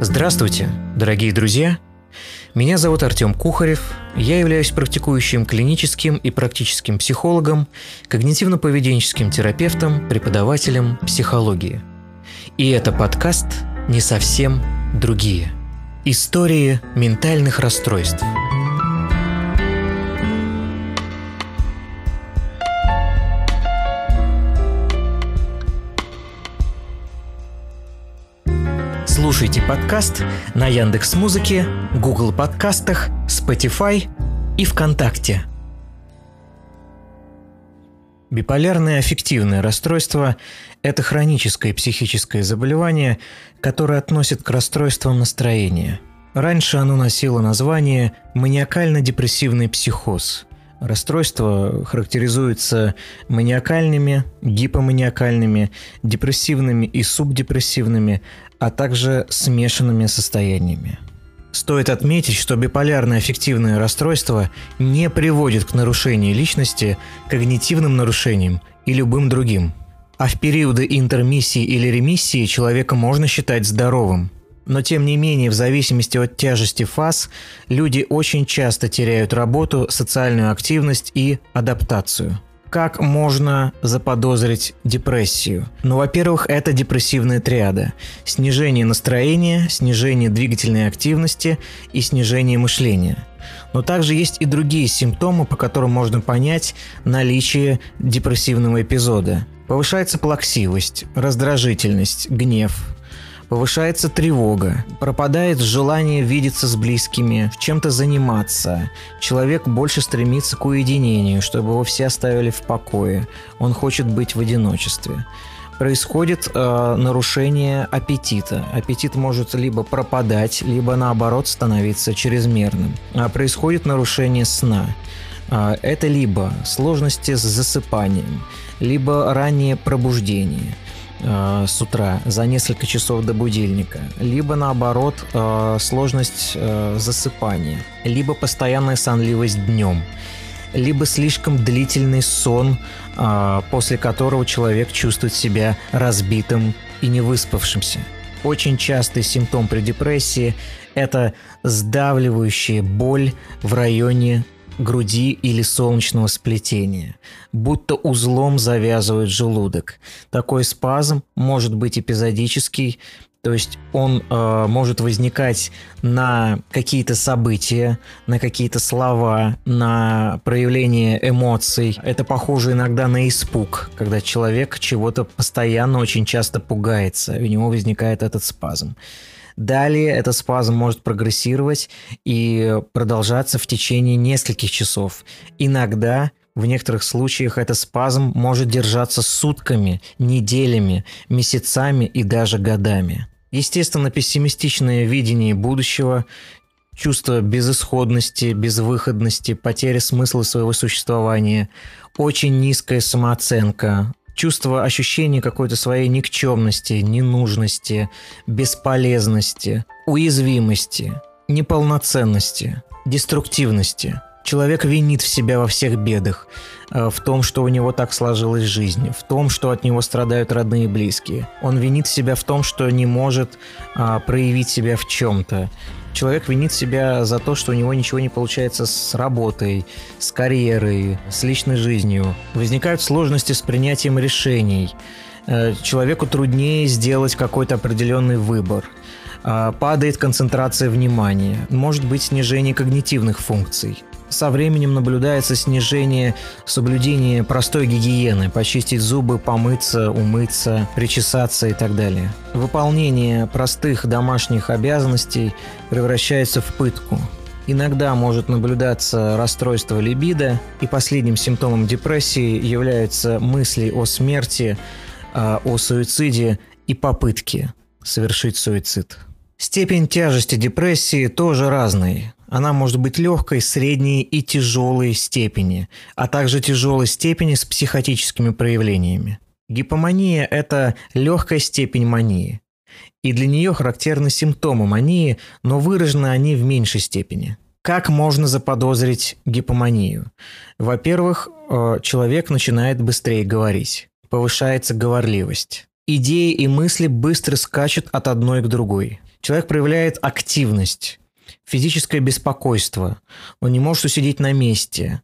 Здравствуйте, дорогие друзья! Меня зовут Артем Кухарев, я являюсь практикующим клиническим и практическим психологом, когнитивно-поведенческим терапевтом, преподавателем психологии. И это подкаст «Не совсем другие». Истории ментальных расстройств – Слушайте подкаст на Яндекс Музыке, Google подкастах, Spotify и ВКонтакте. Биполярное аффективное расстройство – это хроническое психическое заболевание, которое относит к расстройствам настроения. Раньше оно носило название маниакально-депрессивный психоз – Расстройство характеризуется маниакальными, гипоманиакальными, депрессивными и субдепрессивными, а также смешанными состояниями. Стоит отметить, что биполярное аффективное расстройство не приводит к нарушению личности, когнитивным нарушениям и любым другим. А в периоды интермиссии или ремиссии человека можно считать здоровым – но тем не менее, в зависимости от тяжести фаз, люди очень часто теряют работу, социальную активность и адаптацию. Как можно заподозрить депрессию? Ну, во-первых, это депрессивная триада. Снижение настроения, снижение двигательной активности и снижение мышления. Но также есть и другие симптомы, по которым можно понять наличие депрессивного эпизода. Повышается плаксивость, раздражительность, гнев, повышается тревога, пропадает желание видеться с близкими, чем-то заниматься. Человек больше стремится к уединению, чтобы его все оставили в покое. Он хочет быть в одиночестве происходит э, нарушение аппетита. Аппетит может либо пропадать, либо наоборот становиться чрезмерным. А происходит нарушение сна. Э, это либо сложности с засыпанием, либо раннее пробуждение – э, с утра за несколько часов до будильника, либо наоборот э, сложность э, засыпания, либо постоянная сонливость днем, либо слишком длительный сон, э, после которого человек чувствует себя разбитым и невыспавшимся. Очень частый симптом при депрессии – это сдавливающая боль в районе груди или солнечного сплетения, будто узлом завязывают желудок. Такой спазм может быть эпизодический, то есть он э, может возникать на какие-то события, на какие-то слова, на проявление эмоций. Это похоже иногда на испуг, когда человек чего-то постоянно очень часто пугается, у него возникает этот спазм. Далее этот спазм может прогрессировать и продолжаться в течение нескольких часов. Иногда в некоторых случаях этот спазм может держаться сутками, неделями, месяцами и даже годами. Естественно, пессимистичное видение будущего, чувство безысходности, безвыходности, потеря смысла своего существования, очень низкая самооценка, чувство ощущения какой-то своей никчемности, ненужности, бесполезности, уязвимости, неполноценности, деструктивности. Человек винит в себя во всех бедах, э, в том, что у него так сложилась жизнь, в том, что от него страдают родные и близкие. Он винит себя в том, что не может а, проявить себя в чем-то, человек винит себя за то, что у него ничего не получается с работой, с карьерой, с личной жизнью. Возникают сложности с принятием решений. Э, человеку труднее сделать какой-то определенный выбор. А, падает концентрация внимания. Может быть снижение когнитивных функций со временем наблюдается снижение соблюдения простой гигиены, почистить зубы, помыться, умыться, причесаться и так далее. Выполнение простых домашних обязанностей превращается в пытку. Иногда может наблюдаться расстройство либидо, и последним симптомом депрессии являются мысли о смерти, а, о суициде и попытки совершить суицид. Степень тяжести депрессии тоже разный. Она может быть легкой, средней и тяжелой степени, а также тяжелой степени с психотическими проявлениями. Гипомания – это легкая степень мании. И для нее характерны симптомы мании, но выражены они в меньшей степени. Как можно заподозрить гипоманию? Во-первых, э, человек начинает быстрее говорить, повышается говорливость. Идеи и мысли быстро скачут от одной к другой. Человек проявляет активность, физическое беспокойство. Он не может усидеть на месте.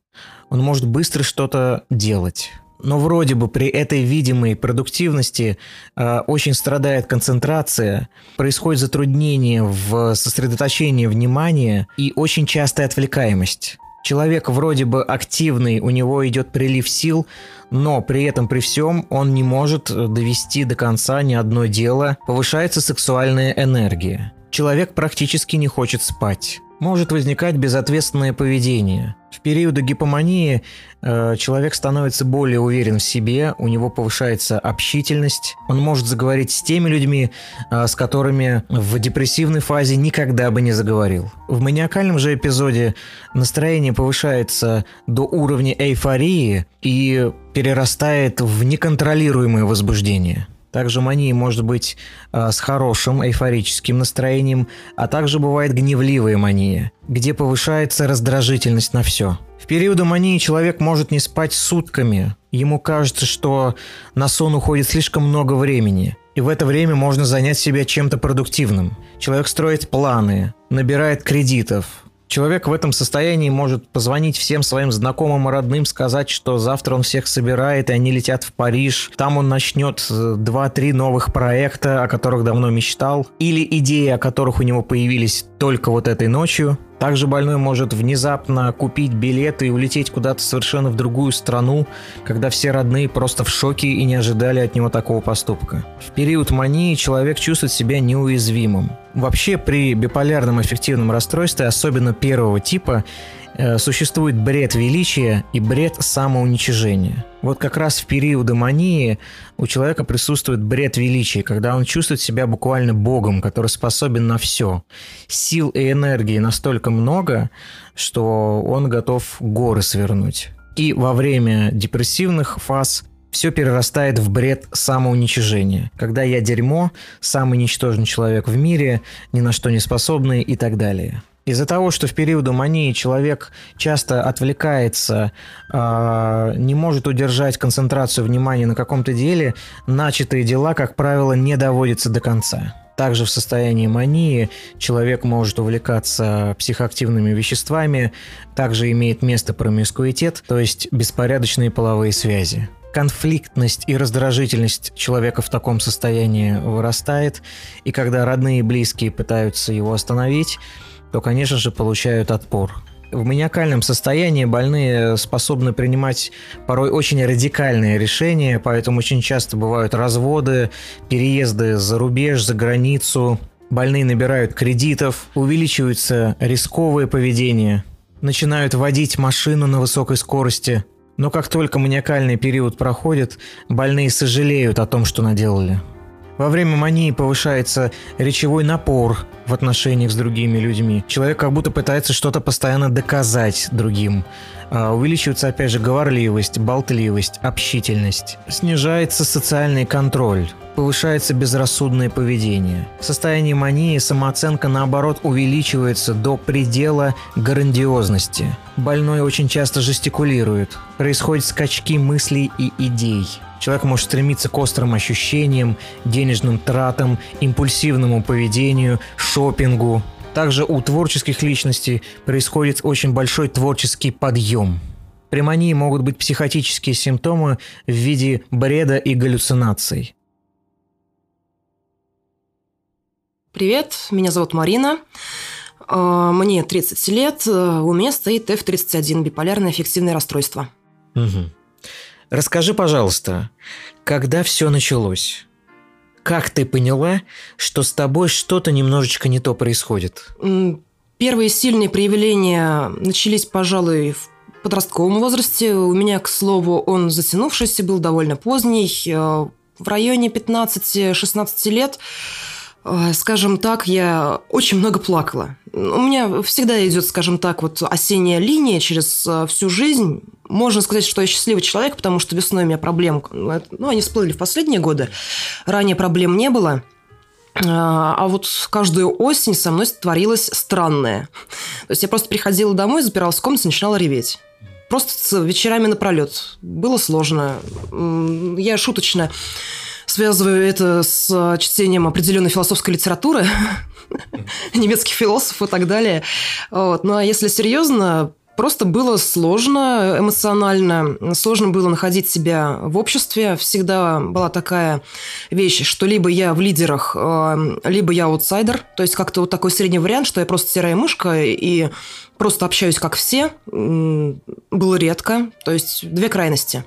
Он может быстро что-то делать. Но вроде бы при этой видимой продуктивности э, очень страдает концентрация, происходит затруднение в сосредоточении внимания и очень частая отвлекаемость. Человек вроде бы активный, у него идет прилив сил, но при этом при всем он не может довести до конца ни одно дело, повышается сексуальная энергия. Человек практически не хочет спать может возникать безответственное поведение. В периоды гипомании э, человек становится более уверен в себе, у него повышается общительность, он может заговорить с теми людьми, э, с которыми в депрессивной фазе никогда бы не заговорил. В маниакальном же эпизоде настроение повышается до уровня эйфории и перерастает в неконтролируемое возбуждение. Также мания может быть э, с хорошим эйфорическим настроением, а также бывает гневливая мания, где повышается раздражительность на все. В периоды мании человек может не спать сутками. Ему кажется, что на сон уходит слишком много времени. И в это время можно занять себя чем-то продуктивным. Человек строит планы, набирает кредитов, Человек в этом состоянии может позвонить всем своим знакомым и родным, сказать, что завтра он всех собирает, и они летят в Париж. Там он начнет 2-3 новых проекта, о которых давно мечтал, или идеи, о которых у него появились только вот этой ночью. Также больной может внезапно купить билеты и улететь куда-то совершенно в другую страну, когда все родные просто в шоке и не ожидали от него такого поступка. В период мании человек чувствует себя неуязвимым. Вообще при биполярном аффективном расстройстве, особенно первого типа, существует бред величия и бред самоуничижения. Вот как раз в периоды мании у человека присутствует бред величия, когда он чувствует себя буквально богом, который способен на все. Сил и энергии настолько много, что он готов горы свернуть. И во время депрессивных фаз все перерастает в бред самоуничижения. Когда я дерьмо, самый ничтожный человек в мире, ни на что не способный и так далее. Из-за того, что в периоды мании человек часто отвлекается, э, не может удержать концентрацию внимания на каком-то деле, начатые дела, как правило, не доводятся до конца. Также в состоянии мании человек может увлекаться психоактивными веществами, также имеет место промискуитет, то есть беспорядочные половые связи конфликтность и раздражительность человека в таком состоянии вырастает, и когда родные и близкие пытаются его остановить, то, конечно же, получают отпор. В маниакальном состоянии больные способны принимать порой очень радикальные решения, поэтому очень часто бывают разводы, переезды за рубеж, за границу. Больные набирают кредитов, увеличивается рисковое поведение, начинают водить машину на высокой скорости. Но как только маниакальный период проходит, больные сожалеют о том, что наделали. Во время мании повышается речевой напор в отношениях с другими людьми. Человек как будто пытается что-то постоянно доказать другим. А, увеличивается, опять же, говорливость, болтливость, общительность. Снижается социальный контроль. Повышается безрассудное поведение. В состоянии мании самооценка, наоборот, увеличивается до предела грандиозности. Больной очень часто жестикулирует. Происходят скачки мыслей и идей. Человек может стремиться к острым ощущениям, денежным тратам, импульсивному поведению, шопингу. Также у творческих личностей происходит очень большой творческий подъем. При мании могут быть психотические симптомы в виде бреда и галлюцинаций. Привет, меня зовут Марина. А, мне 30 лет, у меня стоит F31, биполярное эффективное расстройство. Угу. Расскажи, пожалуйста, когда все началось? Как ты поняла, что с тобой что-то немножечко не то происходит? Первые сильные проявления начались, пожалуй, в подростковом возрасте. У меня, к слову, он затянувшийся, был довольно поздний. Э, в районе 15-16 лет Скажем так, я очень много плакала. У меня всегда идет, скажем так, вот осенняя линия через э, всю жизнь. Можно сказать, что я счастливый человек, потому что весной у меня проблем... Ну, они всплыли в последние годы. Ранее проблем не было. А вот каждую осень со мной творилось странное. То есть я просто приходила домой, запиралась в комнате и начинала реветь. Просто вечерами напролет. Было сложно. Я шуточно связываю это с чтением определенной философской литературы, немецких философов и так далее. Вот. Ну а если серьезно, Просто было сложно эмоционально, сложно было находить себя в обществе. Всегда была такая вещь, что либо я в лидерах, э, либо я аутсайдер. То есть как-то вот такой средний вариант, что я просто серая мышка и просто общаюсь как все. Было редко. То есть две крайности.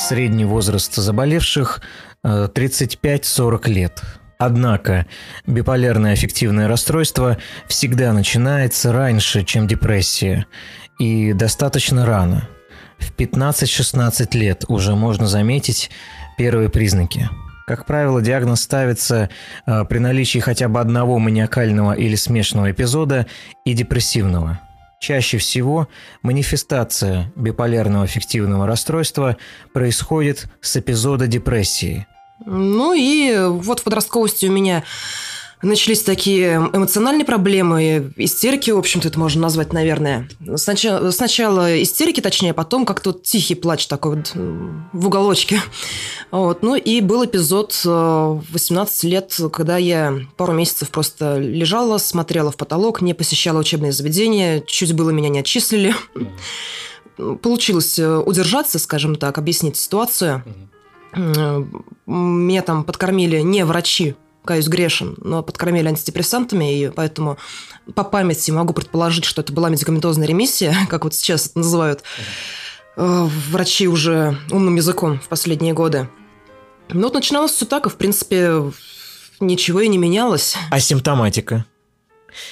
Средний возраст заболевших 35-40 лет. Однако биполярное аффективное расстройство всегда начинается раньше, чем депрессия, и достаточно рано. В 15-16 лет уже можно заметить первые признаки. Как правило, диагноз ставится э, при наличии хотя бы одного маниакального или смешанного эпизода и депрессивного – Чаще всего манифестация биполярного аффективного расстройства происходит с эпизода депрессии. Ну и вот в подростковости у меня начались такие эмоциональные проблемы, истерики, в общем-то, это можно назвать, наверное. Сначала, сначала истерики, точнее, потом как-то вот тихий плач такой вот в уголочке. Вот. Ну и был эпизод 18 э, лет, когда я пару месяцев просто лежала, смотрела в потолок, не посещала учебные заведения, чуть было меня не отчислили. Получилось э, удержаться, скажем так, объяснить ситуацию. Э, меня там подкормили не врачи, каюсь грешен, но подкормили антидепрессантами, и поэтому по памяти могу предположить, что это была медикаментозная ремиссия, как вот сейчас это называют э, врачи уже умным языком в последние годы. Ну вот начиналось все так, и в принципе ничего и не менялось. А симптоматика?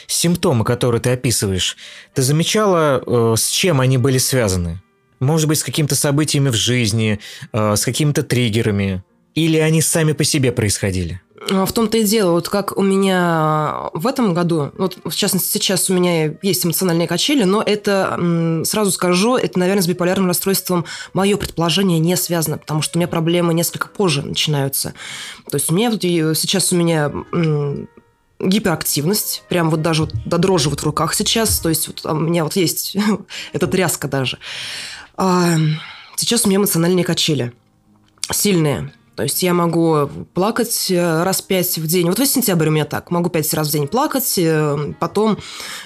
Симптомы, которые ты описываешь, ты замечала, э, с чем они были связаны? Может быть, с какими-то событиями в жизни, э, с какими-то триггерами? Или они сами по себе происходили? А, в том-то и дело, вот как у меня в этом году, вот в частности сейчас у меня есть эмоциональные качели, но это, сразу скажу, это, наверное, с биполярным расстройством мое предположение не связано, потому что у меня проблемы несколько позже начинаются. То есть у меня вот сейчас у меня гиперактивность, прям вот даже вот до дрожи вот в руках сейчас, то есть вот у меня вот есть эта тряска даже. А, сейчас у меня эмоциональные качели сильные. То есть я могу плакать э, раз пять в день. Вот весь сентябрь у меня так. Могу пять раз в день плакать, э, потом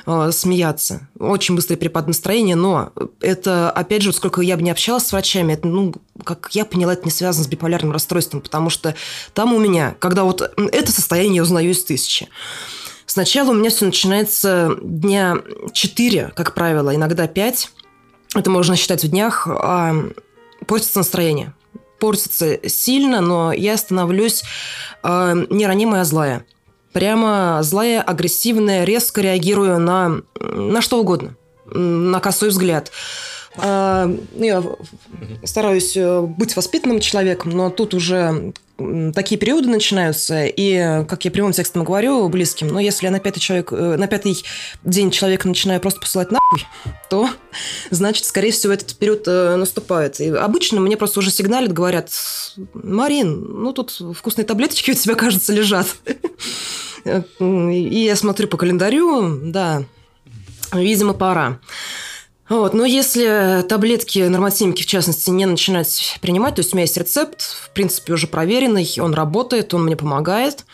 э, смеяться. Очень быстрый перепад настроения, но это, опять же, вот сколько я бы не общалась с врачами, это, ну, как я поняла, это не связано с биполярным расстройством, потому что там у меня, когда вот это состояние я узнаю из тысячи. Сначала у меня все начинается дня 4, как правило, иногда 5. Это можно считать в днях. А портится настроение портится сильно, но я становлюсь э, не ранимая, а злая. Прямо злая, агрессивная, резко реагирую на, на что угодно. На косой взгляд. Э, я стараюсь э, быть воспитанным человеком, но тут уже такие периоды начинаются, и, как я прямым текстом говорю близким, но если я на пятый, человек, э, на пятый день человека начинаю просто посылать нахуй, то, значит, скорее всего, этот период э, наступает. И обычно мне просто уже сигналят, говорят, Марин, ну тут вкусные таблеточки у тебя, кажется, лежат. И я смотрю по календарю, да, видимо, пора. Вот. Но если таблетки, нормативники, в частности, не начинать принимать, то есть у меня есть рецепт, в принципе, уже проверенный, он работает, он мне помогает.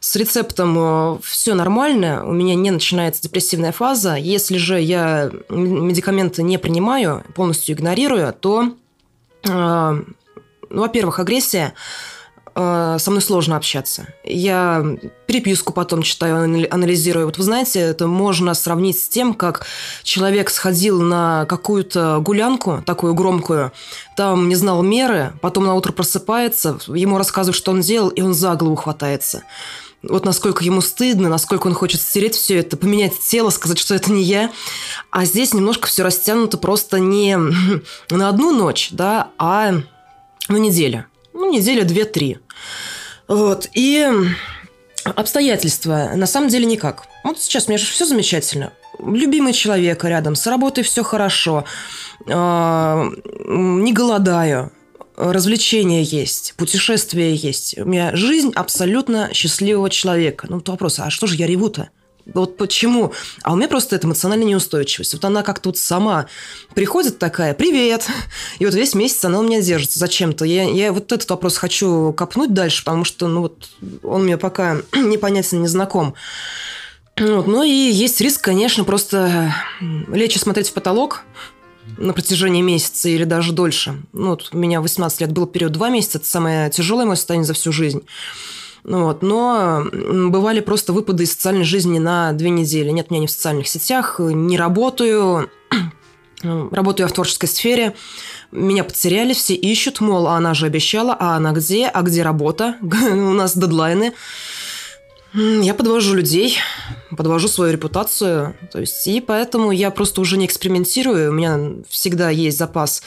С рецептом э, все нормально, у меня не начинается депрессивная фаза. Если же я медикаменты не принимаю, полностью игнорирую, то, э, ну, во-первых, агрессия – со мной сложно общаться. Я переписку потом читаю, анализирую. Вот вы знаете, это можно сравнить с тем, как человек сходил на какую-то гулянку, такую громкую, там не знал меры, потом на утро просыпается, ему рассказывают, что он делал, и он за голову хватается. Вот насколько ему стыдно, насколько он хочет стереть все это, поменять тело, сказать, что это не я. А здесь немножко все растянуто просто не на одну ночь, да, а на неделю ну, неделя две-три. Вот. И обстоятельства на самом деле никак. Вот сейчас у меня же все замечательно. Любимый человек рядом, с работой все хорошо, а, не голодаю, развлечения есть, путешествия есть. У меня жизнь абсолютно счастливого человека. Ну, вот вопрос, а что же я реву-то? Вот почему? А у меня просто это эмоциональная неустойчивость. Вот она как-то вот сама приходит такая, привет. И вот весь месяц она у меня держится зачем-то. Я, я вот этот вопрос хочу копнуть дальше, потому что ну вот он мне пока непонятен, не знаком. Вот. Ну и есть риск, конечно, просто лечь и смотреть в потолок на протяжении месяца или даже дольше. Ну, вот у меня 18 лет был период 2 месяца, это самое тяжелое мое состояние за всю жизнь. Ну вот. Но бывали просто выпады из социальной жизни на две недели. Нет меня ни в социальных сетях, не работаю, работаю я в творческой сфере. Меня потеряли, все ищут, мол, а она же обещала, а она где, а где работа? У нас дедлайны. Я подвожу людей, подвожу свою репутацию. То есть, и поэтому я просто уже не экспериментирую. У меня всегда есть запас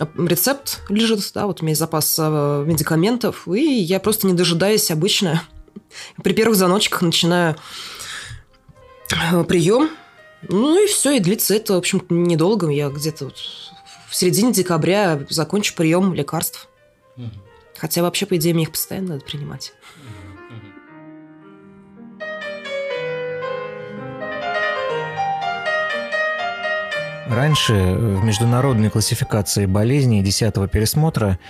э, рецепт лежит, да, вот у меня есть запас э, медикаментов, и я просто не дожидаясь обычно при первых звоночках начинаю э, прием. Ну и все, и длится это, в общем недолго. Я где-то вот в середине декабря закончу прием лекарств. Хотя вообще, по идее, мне их постоянно надо принимать. Раньше в международной классификации болезней 10 пересмотра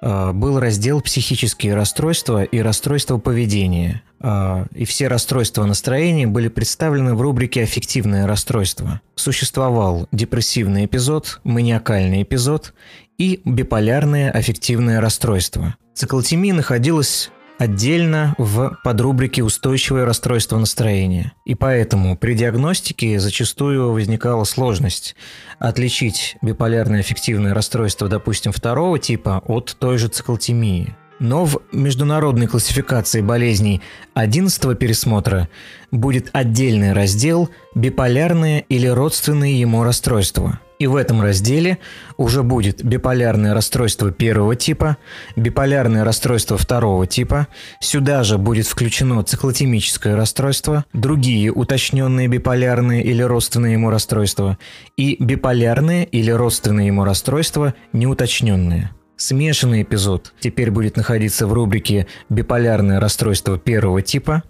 э, был раздел «Психические расстройства и расстройства поведения». Э, и все расстройства настроения были представлены в рубрике «Аффективное расстройство». Существовал депрессивный эпизод, маниакальный эпизод и биполярное аффективное расстройство. Циклотемия находилась отдельно в подрубрике «Устойчивое расстройство настроения». И поэтому при диагностике зачастую возникала сложность отличить биполярное аффективное расстройство, допустим, второго типа от той же циклотемии. Но в международной классификации болезней 11 пересмотра будет отдельный раздел «Биполярные или родственные ему расстройства». И в этом разделе уже будет биполярное расстройство первого типа, биполярное расстройство второго типа, сюда же будет включено циклотемическое расстройство, другие уточненные биполярные или родственные ему расстройства и биполярные или родственные ему расстройства неуточненные. Смешанный эпизод теперь будет находиться в рубрике «Биполярное расстройство первого типа»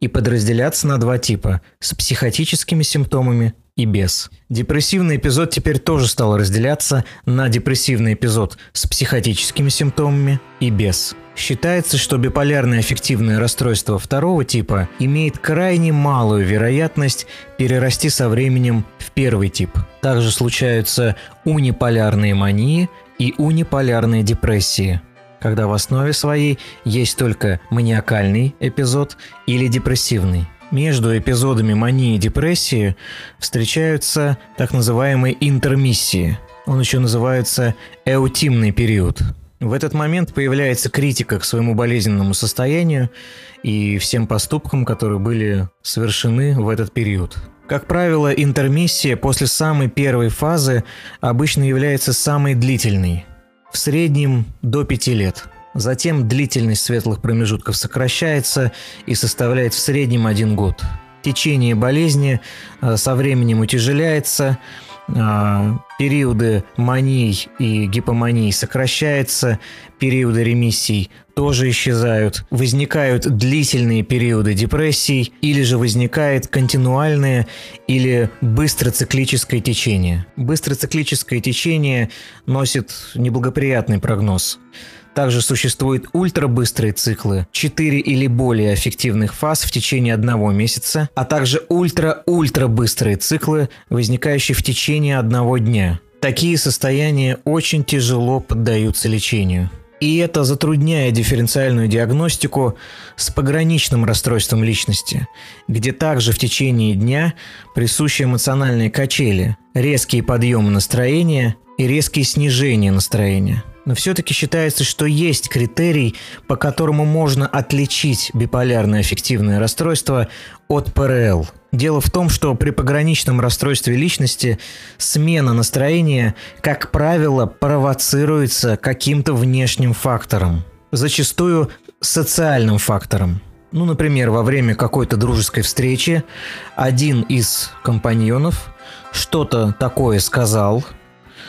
и подразделяться на два типа – с психотическими симптомами и без. Депрессивный эпизод теперь тоже стал разделяться на депрессивный эпизод с психотическими симптомами и без. Считается, что биполярное аффективное расстройство второго типа имеет крайне малую вероятность перерасти со временем в первый тип. Также случаются униполярные мании и униполярные депрессии, когда в основе своей есть только маниакальный эпизод или депрессивный. Между эпизодами мании и депрессии встречаются так называемые интермиссии. Он еще называется эутимный период. В этот момент появляется критика к своему болезненному состоянию и всем поступкам, которые были совершены в этот период. Как правило, интермиссия после самой первой фазы обычно является самой длительной, в среднем до 5 лет – Затем длительность светлых промежутков сокращается и составляет в среднем один год. Течение болезни э, со временем утяжеляется, э, периоды маний и гипоманий сокращаются, периоды ремиссий тоже исчезают, возникают длительные периоды депрессий или же возникает континуальное или быстроциклическое течение. Быстроциклическое течение носит неблагоприятный прогноз. Также существуют ультрабыстрые циклы, 4 или более эффективных фаз в течение одного месяца, а также ультра-ультра быстрые циклы, возникающие в течение одного дня. Такие состояния очень тяжело поддаются лечению. И это затрудняет дифференциальную диагностику с пограничным расстройством личности, где также в течение дня присущи эмоциональные качели, резкие подъемы настроения и резкие снижения настроения – но все-таки считается, что есть критерий, по которому можно отличить биполярное аффективное расстройство от ПРЛ. Дело в том, что при пограничном расстройстве личности смена настроения, как правило, провоцируется каким-то внешним фактором, зачастую социальным фактором. Ну, например, во время какой-то дружеской встречи один из компаньонов что-то такое сказал –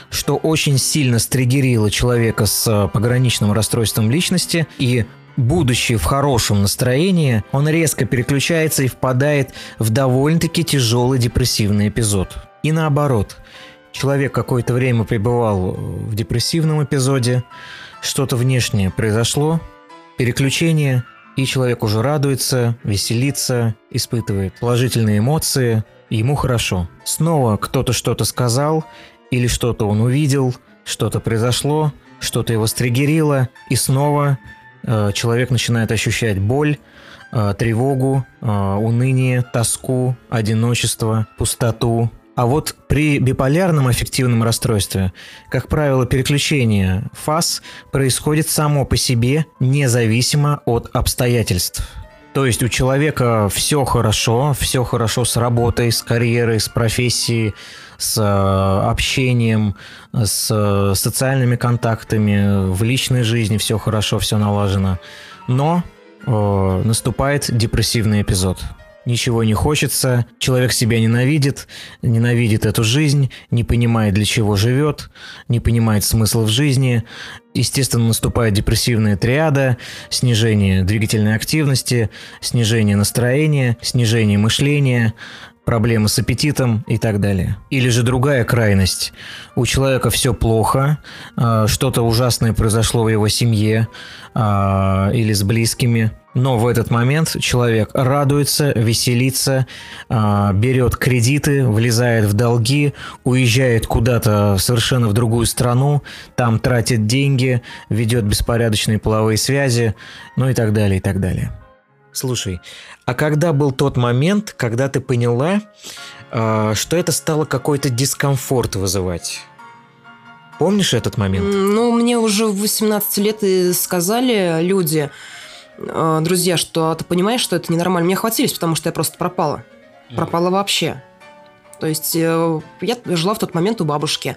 что очень сильно стригерило человека с э, пограничным расстройством личности, и будучи в хорошем настроении, он резко переключается и впадает в довольно-таки тяжелый депрессивный эпизод. И наоборот, человек какое-то время пребывал в депрессивном эпизоде, что-то внешнее произошло, переключение, и человек уже радуется, веселится, испытывает положительные эмоции, ему хорошо. Снова кто-то что-то сказал, или что-то он увидел, что-то произошло, что-то его стригерило, и снова э, человек начинает ощущать боль, э, тревогу, э, уныние, тоску, одиночество, пустоту, а вот при биполярном аффективном расстройстве, как правило, переключение фаз происходит само по себе, независимо от обстоятельств. То есть у человека все хорошо, все хорошо с работой, с карьерой, с профессией, с э, общением, с социальными контактами, в личной жизни все хорошо, все налажено. Но э, наступает депрессивный эпизод ничего не хочется, человек себя ненавидит, ненавидит эту жизнь, не понимает, для чего живет, не понимает смысла в жизни. Естественно, наступает депрессивная триада, снижение двигательной активности, снижение настроения, снижение мышления, проблемы с аппетитом и так далее. Или же другая крайность. У человека все плохо, а, что-то ужасное произошло в его семье а, или с близкими, но в этот момент человек радуется, веселится, а, берет кредиты, влезает в долги, уезжает куда-то совершенно в другую страну, там тратит деньги, ведет беспорядочные половые связи, ну и так далее, и так далее. Слушай, а когда был тот момент, когда ты поняла, э, что это стало какой-то дискомфорт вызывать? Помнишь этот момент? Ну, мне уже в 18 лет и сказали люди, э, друзья, что ты понимаешь, что это ненормально. Мне хватились, потому что я просто пропала. Пропала вообще. То есть э, я жила в тот момент у бабушки.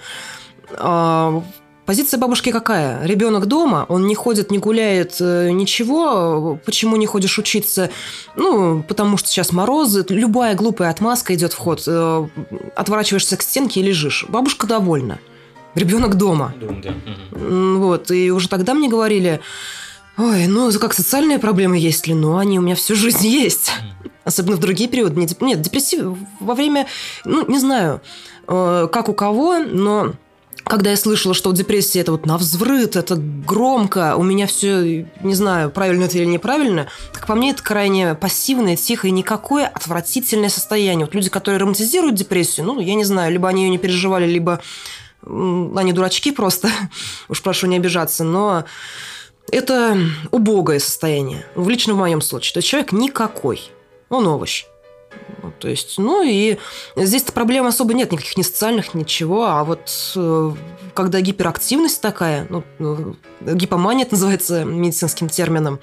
Позиция бабушки какая? Ребенок дома, он не ходит, не гуляет, э, ничего. Почему не ходишь учиться? Ну, потому что сейчас морозы, любая глупая отмазка идет в ход. Э, отворачиваешься к стенке и лежишь. Бабушка довольна. Ребенок дома. Дом, да. Вот, и уже тогда мне говорили, ой, ну, как социальные проблемы есть ли? Ну, они у меня всю жизнь есть. Особенно в другие периоды. Нет, депрессив во время, ну, не знаю, э, как у кого, но когда я слышала, что депрессия это вот на взрыв, это громко, у меня все, не знаю, правильно это или неправильно, как по мне, это крайне пассивное, тихое, никакое отвратительное состояние. Вот люди, которые романтизируют депрессию, ну, я не знаю, либо они ее не переживали, либо они дурачки просто, уж прошу не обижаться, но это убогое состояние, в лично в моем случае. То есть человек никакой, он овощ. То есть, ну и здесь проблем особо нет, никаких ни социальных, ничего. А вот э, когда гиперактивность такая, ну, э, гипомания это называется медицинским термином,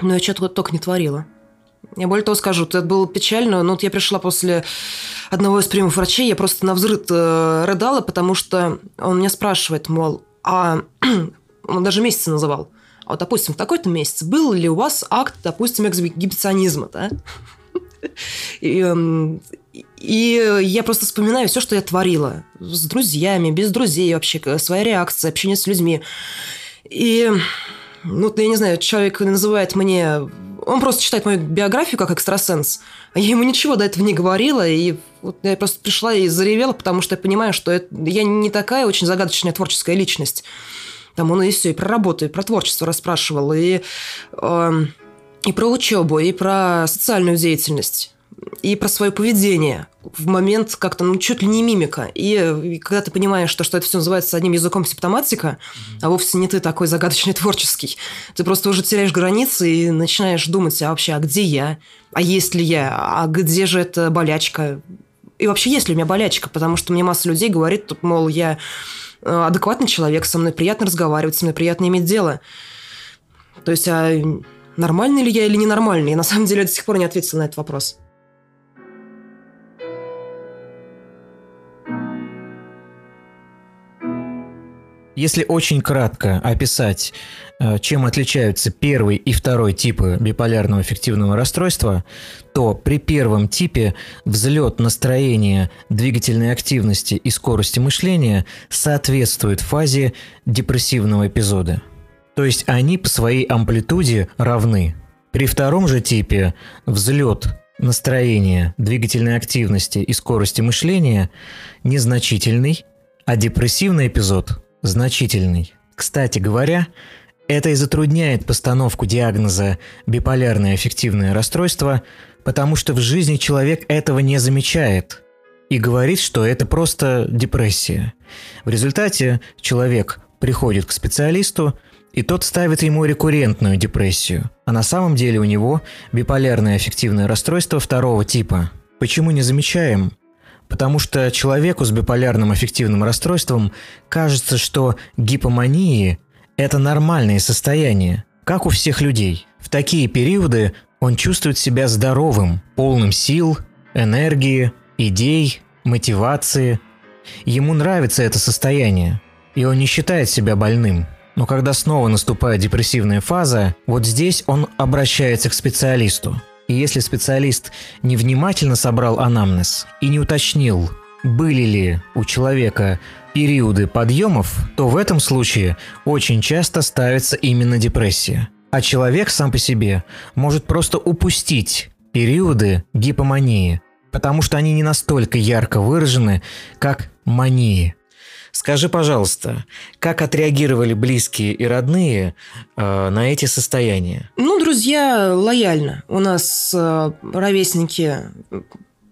ну я что-то только не творила. Я более того скажу, это было печально, но вот я пришла после одного из приемов врачей, я просто на взрыв э, рыдала, потому что он меня спрашивает, мол, а он даже месяцы называл. А вот, допустим, в такой-то месяц был ли у вас акт, допустим, эксгибиционизма, да? И, эм, и я просто вспоминаю все, что я творила. С друзьями, без друзей вообще, своя реакция, общение с людьми. И, ну, я не знаю, человек называет мне... Он просто читает мою биографию как экстрасенс. А я ему ничего до этого не говорила. И вот я просто пришла и заревела, потому что я понимаю, что это, я не такая очень загадочная творческая личность. Там он и все, и про работу, и про творчество расспрашивал. И... Э, и про учебу, и про социальную деятельность, и про свое поведение в момент как-то, ну, чуть ли не мимика. И, и когда ты понимаешь, что, что это все называется одним языком симптоматика, mm-hmm. а вовсе не ты такой загадочный творческий, ты просто уже теряешь границы и начинаешь думать, а вообще, а где я? А есть ли я? А где же эта болячка? И вообще, есть ли у меня болячка? Потому что мне масса людей говорит, мол, я э, адекватный человек, со мной приятно разговаривать, со мной приятно иметь дело. То есть, а нормальный ли я или ненормальный. Я на самом деле до сих пор не ответила на этот вопрос. Если очень кратко описать, э, чем отличаются первый и второй типы биполярного эффективного расстройства, то при первом типе взлет настроения, двигательной активности и скорости мышления соответствует фазе депрессивного эпизода – То есть они по своей амплитуде равны. При втором же типе взлет настроения, двигательной активности и скорости мышления незначительный, а депрессивный эпизод значительный. Кстати говоря, это и затрудняет постановку диагноза биполярное аффективное расстройство, потому что в жизни человек этого не замечает и говорит, что это просто депрессия. В результате человек приходит к специалисту, и тот ставит ему рекуррентную депрессию, а на самом деле у него биполярное аффективное расстройство второго типа. Почему не замечаем? Потому что человеку с биполярным аффективным расстройством кажется, что гипомании – это нормальное состояние, как у всех людей. В такие периоды он чувствует себя здоровым, полным сил, энергии, идей, мотивации. Ему нравится это состояние, и он не считает себя больным – но когда снова наступает депрессивная фаза, вот здесь он обращается к специалисту. И если специалист невнимательно собрал анамнез и не уточнил, были ли у человека периоды подъемов, то в этом случае очень часто ставится именно депрессия. А человек сам по себе может просто упустить периоды гипомании, потому что они не настолько ярко выражены, как мании. Скажи, пожалуйста, как отреагировали близкие и родные э, на эти состояния? Ну, друзья лояльно. У нас э, ровесники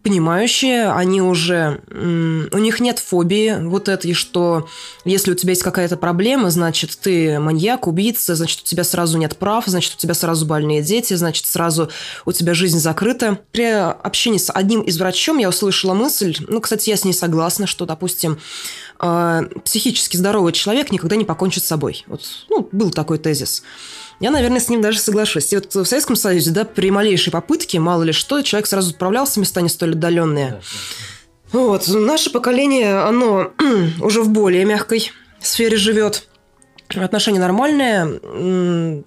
понимающие, они уже... У них нет фобии вот этой, что если у тебя есть какая-то проблема, значит, ты маньяк, убийца, значит, у тебя сразу нет прав, значит, у тебя сразу больные дети, значит, сразу у тебя жизнь закрыта. При общении с одним из врачом я услышала мысль, ну, кстати, я с ней согласна, что, допустим, э, психически здоровый человек никогда не покончит с собой. Вот, ну, был такой тезис. Я, наверное, с ним даже соглашусь. И вот в Советском Союзе, да, при малейшей попытке, мало ли что, человек сразу отправлялся в места не столь отдаленные. Вот, наше поколение, оно уже в более мягкой сфере живет. Отношения нормальные.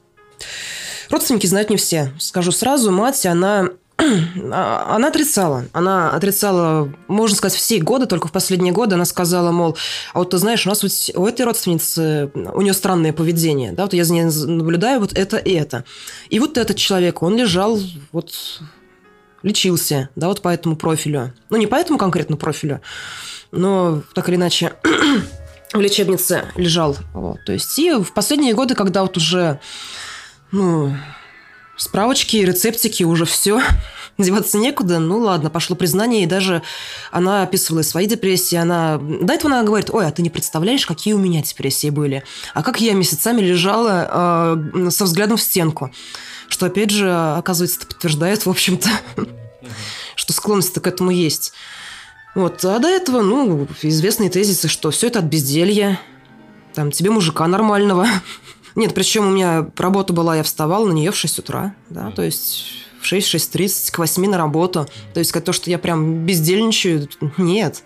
Родственники знают не все. Скажу сразу, мать, она она отрицала. Она отрицала, можно сказать, все годы, только в последние годы она сказала, мол, а вот ты знаешь, у нас вот у этой родственницы, у нее странное поведение, да, вот я за ней наблюдаю вот это и это. И вот этот человек, он лежал, вот лечился, да, вот по этому профилю. Ну, не по этому конкретно профилю, но так или иначе в лечебнице лежал. Вот. То есть и в последние годы, когда вот уже, ну, справочки, рецептики, уже все. Деваться некуда. Ну ладно, пошло признание. И даже она описывала свои депрессии. Она... До этого она говорит, ой, а ты не представляешь, какие у меня депрессии были. А как я месяцами лежала э, со взглядом в стенку. Что, опять же, оказывается, это подтверждает, в общем-то, что склонность к этому есть. Вот. А до этого, ну, известные тезисы, что все это от безделья. Там, тебе мужика нормального. Нет, причем у меня работа была, я вставала на нее в 6 утра, да, то есть в 6-6.30 к 8 на работу. То есть то, что я прям бездельничаю, нет.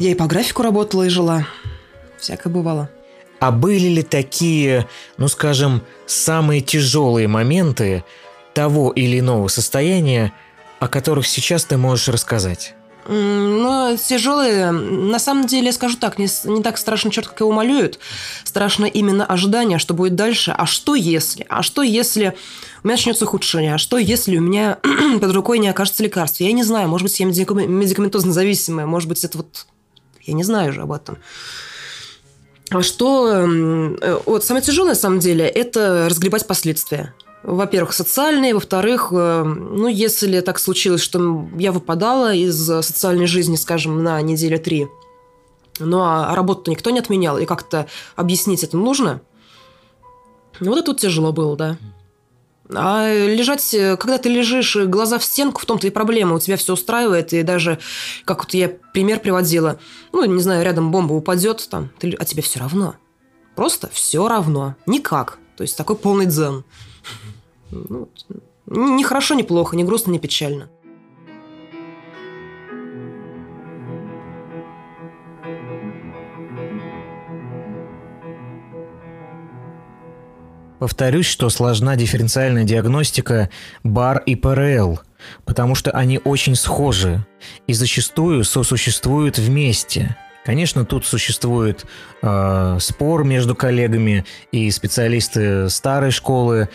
Я и по графику работала, и жила. Всякое бывало. А были ли такие, ну скажем, самые тяжелые моменты того или иного состояния, о которых сейчас ты можешь рассказать? Но тяжелые, на самом деле, скажу так, не, не так страшно черт, как его малюют. Страшно именно ожидание, что будет дальше. А что если? А что если у меня начнется ухудшение? А что если у меня под рукой не окажется лекарств? Я не знаю, может быть, я медикаментозно зависимая, может быть, это вот... Я не знаю уже об этом. А что... Э, вот самое тяжелое, на самом деле, это разгребать последствия во-первых, социальные, во-вторых, э, ну, если так случилось, что я выпадала из социальной жизни, скажем, на неделю три, ну, а работу никто не отменял, и как-то объяснить это нужно, ну, вот это вот тяжело было, да. А лежать, когда ты лежишь, глаза в стенку, в том-то и проблема. У тебя все устраивает, и даже, как вот я пример приводила, ну, не знаю, рядом бомба упадет, там, ты, а тебе все равно. Просто все равно. Никак. То есть такой полный дзен. Ну, ни хорошо, ни плохо, ни грустно, ни печально. Повторюсь, что сложна дифференциальная диагностика БАР и ПРЛ, потому что они очень схожи и зачастую сосуществуют вместе. Конечно, тут существует э, спор между коллегами, и специалисты старой школы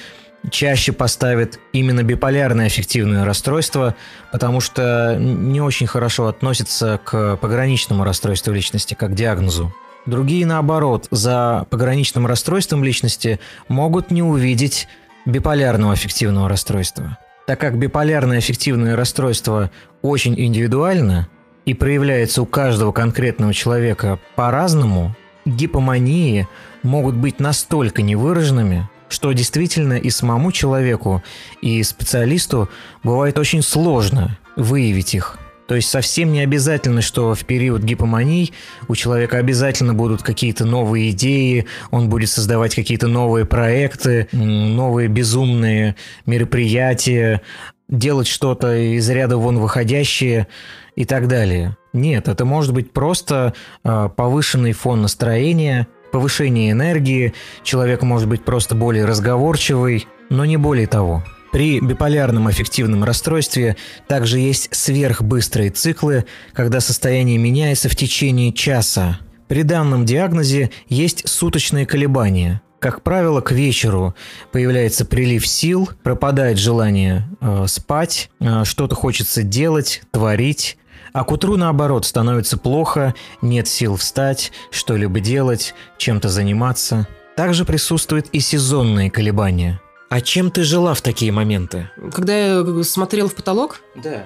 чаще поставят именно биполярное аффективное расстройство, потому что не очень хорошо относятся к пограничному расстройству личности, как диагнозу. Другие, наоборот, за пограничным расстройством личности могут не увидеть биполярного аффективного расстройства. Так как биполярное аффективное расстройство очень индивидуально и проявляется у каждого конкретного человека по-разному, гипомании могут быть настолько невыраженными, что действительно и самому человеку, и специалисту бывает очень сложно выявить их. То есть совсем не обязательно, что в период гипомании у человека обязательно будут какие-то новые идеи, он будет создавать какие-то новые проекты, новые безумные мероприятия, делать что-то из ряда вон выходящее и так далее. Нет, это может быть просто э, повышенный фон настроения, повышение энергии, человек может быть просто более разговорчивый, но не более того. При биполярном аффективном расстройстве также есть сверхбыстрые циклы, когда состояние меняется в течение часа. При данном диагнозе есть суточные колебания. Как правило, к вечеру появляется прилив сил, пропадает желание э, спать, э, что-то хочется делать, творить, а к утру, наоборот, становится плохо, нет сил встать, что-либо делать, чем-то заниматься. Также присутствуют и сезонные колебания. А чем ты жила в такие моменты? Когда я смотрел в потолок? Да.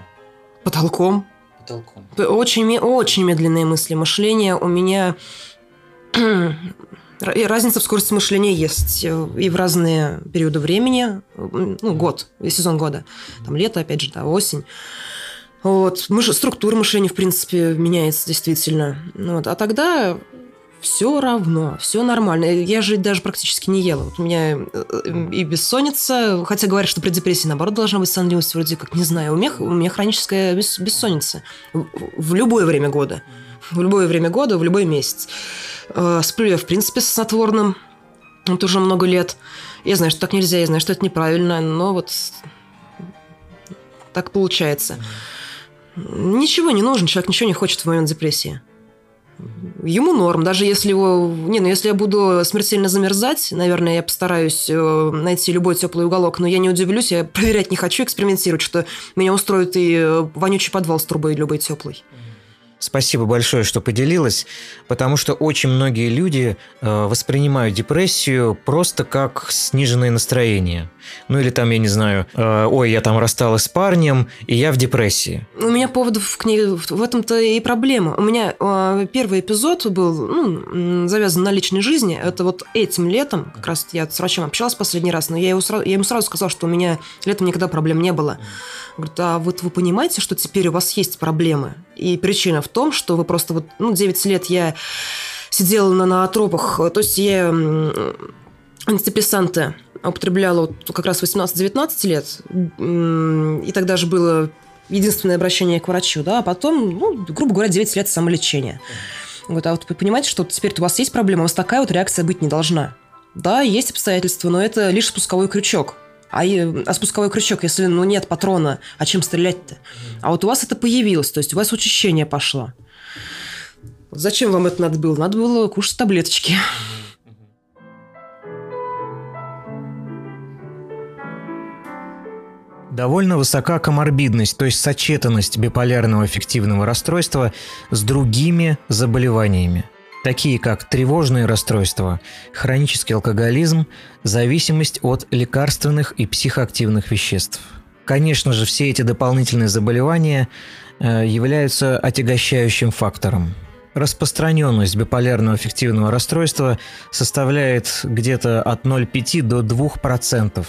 Потолком. Потолком. Очень, очень медленные мысли. Мышление у меня... Разница в скорости мышления есть э, и в разные периоды времени. Ну, год, сезон года. Там лето, опять же, да, осень. Вот. Мыш... Структура мышления, в принципе, меняется действительно. Вот. А тогда все равно, все нормально. Я же даже практически не ела. Вот у меня э, и бессонница, хотя говорят, что при депрессии, наоборот, должна быть сонливость, вроде как, не знаю, у меня, у меня хроническая бессонница в любое время года. В любое время года, в любой месяц. Э, сплю я, в принципе, с снотворным. Вот уже много лет. Я знаю, что так нельзя, я знаю, что это неправильно, но вот так получается. Ничего не нужно, человек ничего не хочет в момент депрессии. Ему норм, даже если его... Не, ну если я буду смертельно замерзать, наверное, я постараюсь э, найти любой теплый уголок, но я не удивлюсь, я проверять не хочу, экспериментировать, что меня устроит и э, вонючий подвал с трубой любой теплый. Спасибо большое, что поделилась, потому что очень многие люди э, воспринимают депрессию просто как сниженное настроение. Ну или там, я не знаю, э, ой, я там рассталась с парнем, и я в депрессии. У меня поводов к ней в этом-то и проблема. У меня э, первый эпизод был ну, завязан на личной жизни. Это вот этим летом, как раз я с врачом общалась последний раз, но я, его сразу, я ему сразу сказала, что у меня летом никогда проблем не было. Говорит, а вот вы понимаете, что теперь у вас есть проблемы? И причина в том, что вы просто вот, ну, 9 лет я сидела на наотропах, то есть я антидепрессанты употребляла вот как раз 18-19 лет, и тогда же было единственное обращение к врачу, да, а потом, ну, грубо говоря, 9 лет самолечения. Вот, а вот вы понимаете, что теперь у вас есть проблема, у вас такая вот реакция быть не должна. Да, есть обстоятельства, но это лишь спусковой крючок. А, а спусковой крючок, если ну, нет патрона, а чем стрелять-то? А вот у вас это появилось, то есть у вас учащение пошло. Зачем вам это надо было? Надо было кушать таблеточки. Довольно высока коморбидность, то есть сочетанность биполярного аффективного расстройства с другими заболеваниями, такие как тревожные расстройства, хронический алкоголизм, зависимость от лекарственных и психоактивных веществ. Конечно же, все эти дополнительные заболевания э, являются отягощающим фактором. Распространенность биполярного аффективного расстройства составляет где-то от 0,5 до 2%.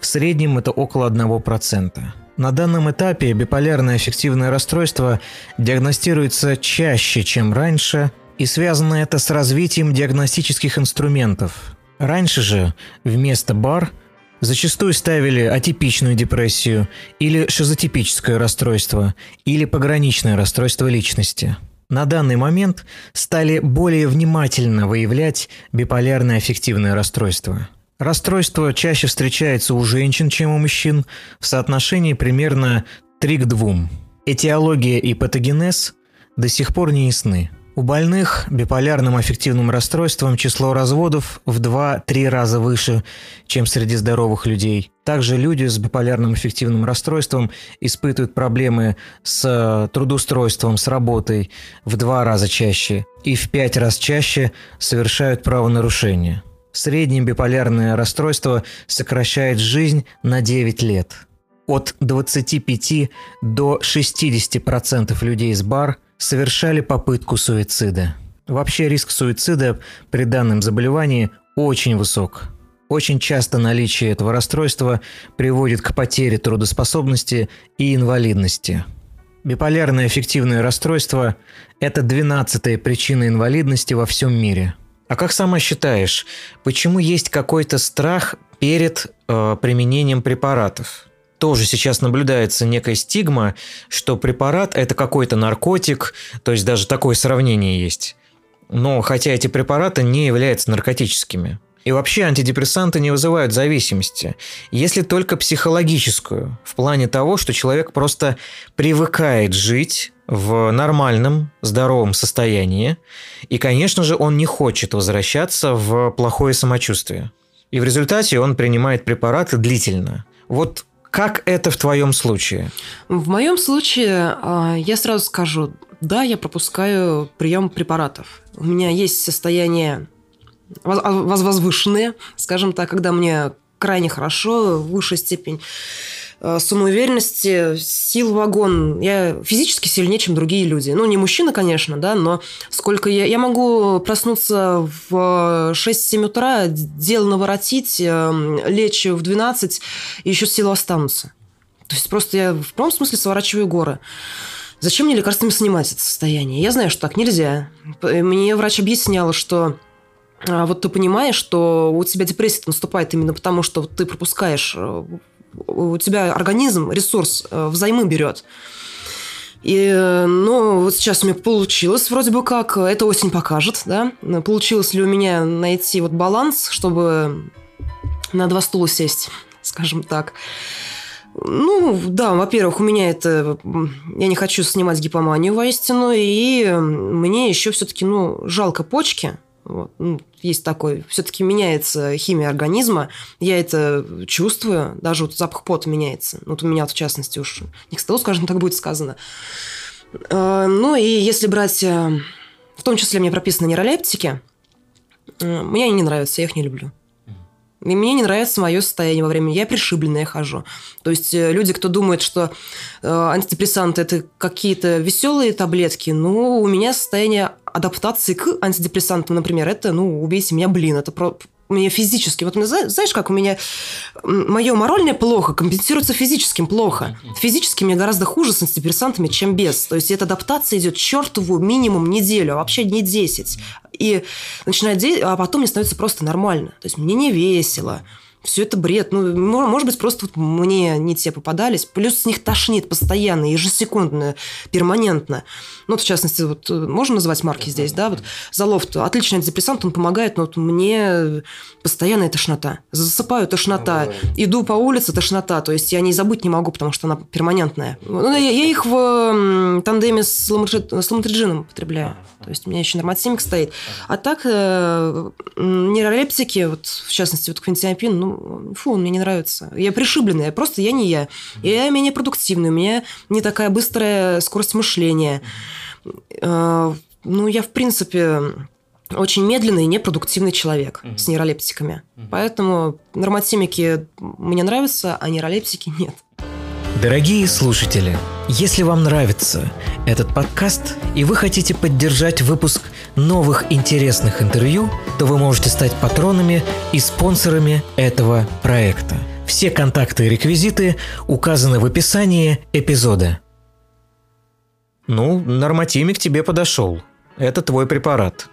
В среднем это около 1%. На данном этапе биполярное аффективное расстройство диагностируется чаще, чем раньше, и связано это с развитием диагностических инструментов. Раньше же вместо БАР зачастую ставили атипичную депрессию или шизотипическое расстройство или пограничное расстройство личности. На данный момент стали более внимательно выявлять биполярное аффективное расстройство – Расстройство чаще встречается у женщин, чем у мужчин, в соотношении примерно 3 к 2. Этиология и патогенез до сих пор не ясны. У больных биполярным аффективным расстройством число разводов в 2-3 раза выше, чем среди здоровых людей. Также люди с биполярным аффективным расстройством испытывают проблемы с трудоустройством, с работой в два раза чаще и в пять раз чаще совершают правонарушения. Среднее биполярное расстройство сокращает жизнь на 9 лет. От 25 до 60% людей с бар – совершали попытку суицида. Вообще риск суицида при данном заболевании очень высок. Очень часто наличие этого расстройства приводит к потере трудоспособности и инвалидности. Биполярное эффективное расстройство – это 12-я причина инвалидности во всем мире. А как сама считаешь, почему есть какой-то страх перед э, применением препаратов? Тоже сейчас наблюдается некая стигма, что препарат – это какой-то наркотик, то есть даже такое сравнение есть. Но хотя эти препараты не являются наркотическими. И вообще антидепрессанты не вызывают зависимости, если только психологическую, в плане того, что человек просто привыкает жить в нормальном, здоровом состоянии, и, конечно же, он не хочет возвращаться в плохое самочувствие. И в результате он принимает препараты длительно. Вот как это в твоем случае? В моем случае а, я сразу скажу, да, я пропускаю прием препаратов. У меня есть состояние возвышенное, скажем так, когда мне крайне хорошо, высшая степень самоуверенности, сил вагон. Я физически сильнее, чем другие люди. Ну, не мужчина, конечно, да, но сколько я... Я могу проснуться в 6-7 утра, дело наворотить, э, лечь в 12, и еще силы останутся. То есть просто я в прямом смысле сворачиваю горы. Зачем мне лекарствами снимать это состояние? Я знаю, что так нельзя. Мне врач объясняла, что а, вот ты понимаешь, что у тебя депрессия наступает именно потому, что ты пропускаешь э, у тебя организм ресурс э, взаймы берет. И, ну, вот сейчас у меня получилось вроде бы как, это осень покажет, да, получилось ли у меня найти вот баланс, чтобы на два стула сесть, скажем так. Ну, да, во-первых, у меня это... Я не хочу снимать гипоманию воистину, и мне еще все-таки, ну, жалко почки, вот. Ну, есть такой, все-таки меняется химия организма, я это чувствую, даже вот запах пота меняется. Вот у меня вот в частности уж не к столу, скажем так, будет сказано. А, ну и если брать, э, в том числе мне прописаны нейролептики, э, мне они не нравятся, я их не люблю. И мне не нравится мое состояние во время. Я пришибленная хожу. То есть э, люди, кто думает, что э, антидепрессанты это какие-то веселые таблетки, ну, у меня состояние адаптации к антидепрессантам, например, это, ну, убейте меня, блин, это про у меня физически. Вот знаешь, как у меня мое моральное плохо компенсируется физическим плохо. Физически мне гораздо хуже с антидепрессантами, чем без. То есть эта адаптация идет чертову минимум неделю, а вообще не 10. И начинает, а потом мне становится просто нормально. То есть мне не весело все это бред. Ну, может быть, просто вот мне не те попадались. Плюс с них тошнит постоянно, ежесекундно, перманентно. Ну, вот, в частности, вот можно называть марки здесь, да? Вот Залофт, отличный антидепрессант, он помогает, но вот мне постоянная тошнота. Засыпаю тошнота. Иду по улице тошнота. То есть я не забыть не могу, потому что она перманентная. Ну, я, я их в тандеме с, ламотриджином потребляю. То есть у меня еще нормативник стоит. А так, э, нейролептики, вот, в частности, вот квинтиапин, ну, фу, он мне не нравится. Я пришибленная, просто я не я. Я менее продуктивная, у меня не такая быстрая скорость мышления. Э, ну, я, в принципе, очень медленный и непродуктивный человек mm-hmm. с нейролептиками. Mm-hmm. Поэтому нормотимики мне нравятся, а нейролептики нет. Дорогие слушатели, если вам нравится этот подкаст и вы хотите поддержать выпуск новых интересных интервью, то вы можете стать патронами и спонсорами этого проекта. Все контакты и реквизиты указаны в описании эпизода. Ну, норматимик тебе подошел. Это твой препарат.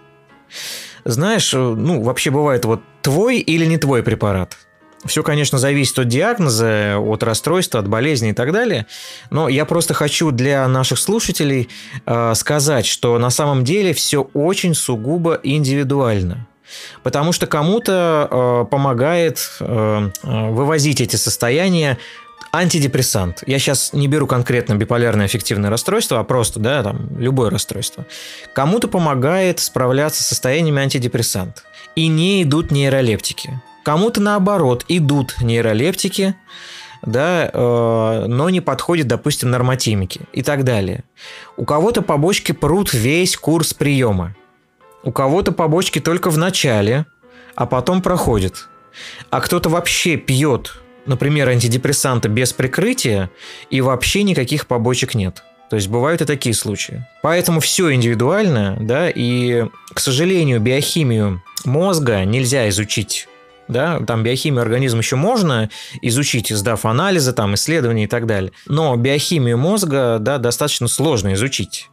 Знаешь, ну, вообще бывает вот твой или не твой препарат. Все, конечно, зависит от диагноза, от расстройства, от болезни и так далее. Но я просто хочу для наших слушателей э, сказать, что на самом деле все очень сугубо индивидуально. Потому что кому-то э, помогает э, вывозить эти состояния антидепрессант. Я сейчас не беру конкретно биполярное аффективное расстройство, а просто, да, там, любое расстройство. Кому-то помогает справляться с состояниями антидепрессант. И не идут нейролептики. Кому-то наоборот, идут нейролептики, да, э, но не подходит, допустим, нормотимики и так далее. У кого-то побочки прут весь курс приема. У кого-то побочки только в начале, а потом проходит. А кто-то вообще пьет, например, антидепрессанты без прикрытия, и вообще никаких побочек нет. То есть бывают и такие случаи. Поэтому все индивидуально, да, и, к сожалению, биохимию мозга нельзя изучить да, там биохимию организма еще можно изучить, сдав анализы, там, исследования и так далее. Но биохимию мозга, да, достаточно сложно изучить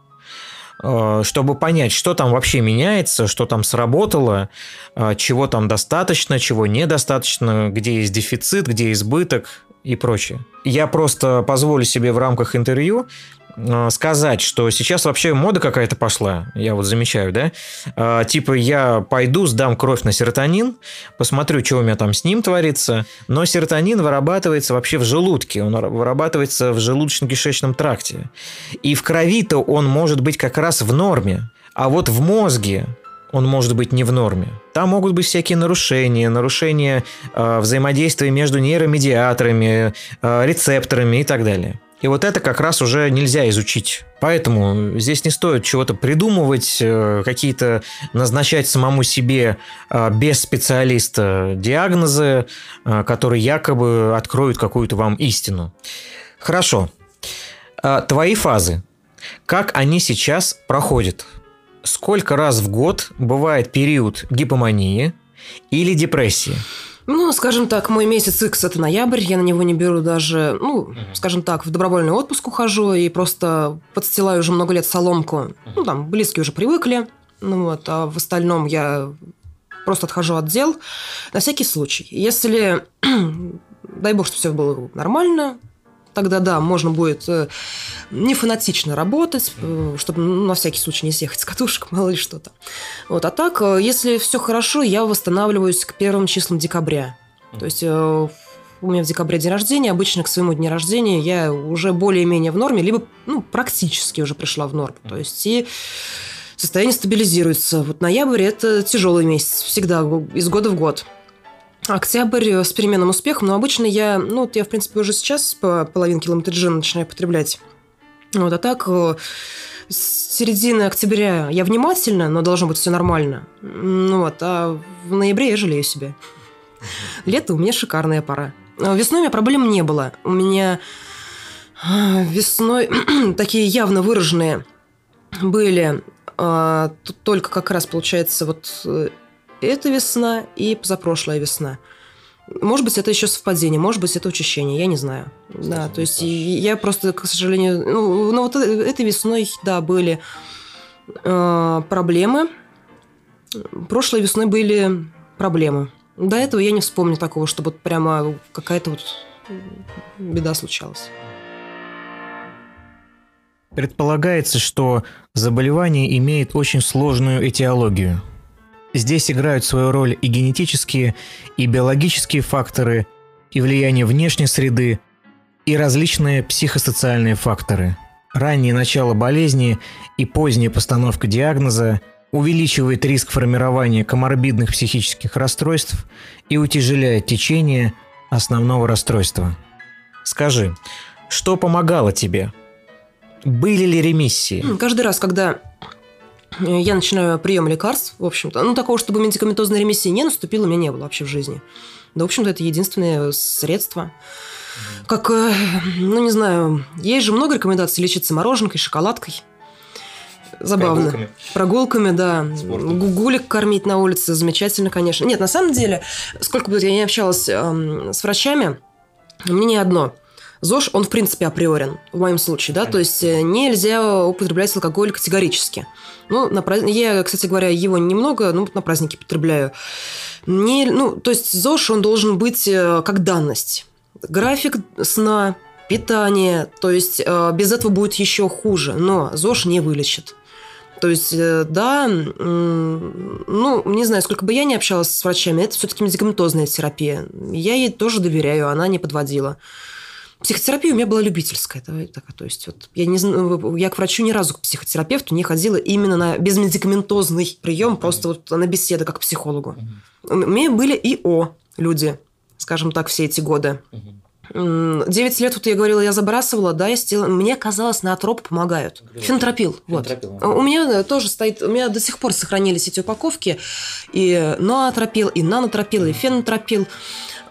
чтобы понять, что там вообще меняется, что там сработало, э, чего там достаточно, чего недостаточно, где есть дефицит, где избыток и прочее. Я просто позволю себе в рамках интервью Э, сказать, что сейчас вообще мода какая-то пошла, я вот замечаю, да, а, типа я пойду, сдам кровь на серотонин, посмотрю, что у меня там с ним творится, но серотонин вырабатывается вообще в желудке, он вырабатывается в желудочно-кишечном тракте, и в крови-то он может быть как раз в норме, а вот в мозге он может быть не в норме. Там могут быть всякие нарушения, нарушения э, взаимодействия между нейромедиаторами, э, рецепторами и так далее. И вот это как раз уже нельзя изучить. Поэтому здесь не стоит чего-то придумывать, э, какие-то назначать самому себе э, без специалиста диагнозы, э, которые якобы откроют какую-то вам истину. Хорошо. Твои фазы. Как они сейчас проходят? Сколько раз в год бывает период гипомании или депрессии? Ну, скажем так, мой месяц X – это ноябрь, я на него не беру даже, ну, угу. скажем так, в добровольный отпуск ухожу и просто подстилаю уже много лет соломку. Угу. Ну, там, близкие уже привыкли, ну вот, а в остальном я просто отхожу от дел на всякий случай. Если, дай бог, что все было нормально, тогда да, можно будет э, не фанатично работать, э, чтобы ну, на всякий случай не съехать с катушек, мало ли что-то. Вот. А так, э, если все хорошо, я восстанавливаюсь к первым числам декабря. То есть у меня в декабре день рождения, обычно к своему дню рождения я уже более-менее в норме, либо ну, практически уже пришла в норму. То есть и состояние стабилизируется. Вот ноябрь – это тяжелый месяц, всегда, из года в год. Октябрь э, с переменным успехом, но обычно я, ну, вот я, в принципе, уже сейчас по половинке ламотриджина начинаю потреблять. Вот, а так, э, с середины октября я внимательна, но должно быть все нормально. Ну вот, а в ноябре я жалею себя. Лето у меня шикарная пора. А весной у меня проблем не было. У меня весной такие явно выраженные были тут только как раз получается вот э, эта весна и позапрошлая весна. Может быть, это еще совпадение, может быть, это учащение, я не знаю. Кстати, да, то есть я просто, к сожалению, ну, ну вот этой весной, да, были э, проблемы. Прошлой весной были проблемы. До этого я не вспомню такого, чтобы вот прямо какая-то вот беда случалась. Предполагается, что заболевание имеет очень сложную этиологию – Здесь играют свою роль и генетические, и биологические факторы, и влияние внешней среды, и различные психосоциальные факторы. Раннее начало болезни и поздняя постановка диагноза увеличивает риск формирования коморбидных психических расстройств и утяжеляет течение основного расстройства. Скажи, что помогало тебе? Были ли ремиссии? Каждый раз, когда я начинаю прием лекарств, в общем-то. Ну, такого, чтобы медикаментозной ремиссии не наступило, у меня не было вообще в жизни. Да, в общем-то, это единственное средство. Как, э, ну, не знаю, есть же много рекомендаций лечиться мороженкой, шоколадкой. Забавно. Прогулками. Прогулками, да. Спортом. Гугулик кормить на улице замечательно, конечно. Нет, на самом деле, сколько бы я не общалась эм, с врачами, мне не одно. ЗОЖ, он в принципе априорен, в моем случае, да, то есть э, нельзя употреблять алкоголь категорически. Ну, на праздник... я, кстати говоря, его немного, ну, на праздники потребляю. Не, ну, то есть ЗОЖ, он должен быть э, как данность. График сна, питание, то есть э, без этого будет еще хуже, но ЗОЖ не вылечит. То есть, да, ну, не знаю, сколько бы я не общалась с врачами, это все-таки медикаментозная терапия. Я ей тоже доверяю, она не подводила. Психотерапия у меня была любительская. Так, то есть вот я, не, я к врачу ни разу, к психотерапевту не ходила именно на безмедикаментозный прием, просто вот на беседу как к психологу. У меня были ИО люди, скажем так, все эти годы. Девять лет, вот я говорила, я забрасывала, да, я сделала. Мне казалось, на атроп помогают. Фенотропил, вот. Фенотропил, У меня тоже стоит, у меня до сих пор сохранились эти упаковки. И ноотропил, и нанотропил, и фенотропил.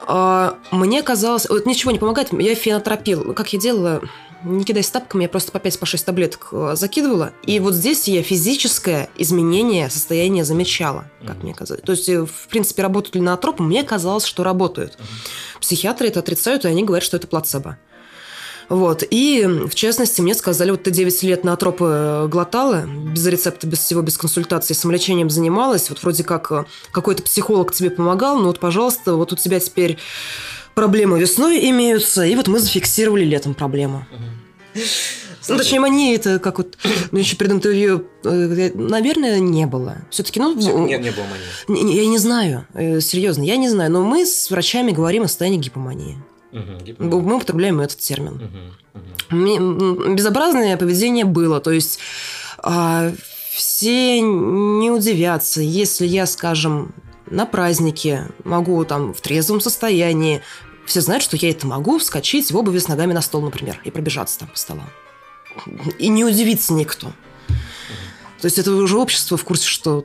А, мне казалось, вот ничего не помогает, я фенотропил. Как я делала? Не кидайся тапками, я просто по 5-6 по таблеток э, закидывала. И вот здесь я физическое изменение состояния замечала, как mm-hmm. мне казалось. То есть, э, в принципе, работают ли на атропы, мне казалось, что работают. Mm-hmm. Психиатры это отрицают, и они говорят, что это плацебо. Вот. И, в частности, мне сказали, вот ты 9 лет на атропы э, глотала, без рецепта, без всего, без консультации, самолечением занималась, вот вроде как э, какой-то психолог тебе помогал, но вот, пожалуйста, вот у тебя теперь проблемы весной имеются, и вот мы зафиксировали летом проблему. Ну, точнее, мания это как вот, ну, еще перед интервью, э, наверное, не было. Все-таки, ну... Нет, не было мании. Я не знаю, серьезно, я не знаю, но мы с врачами говорим о состоянии гипомании. Угу, Мы употребляем этот термин. Угу, угу. Безобразное поведение было. То есть а, все не удивятся, если я, скажем, на празднике могу там в трезвом состоянии, все знают, что я это могу, вскочить в обуви с ногами на стол, например, и пробежаться там по столам. И не удивится никто. То есть это уже общество в курсе, что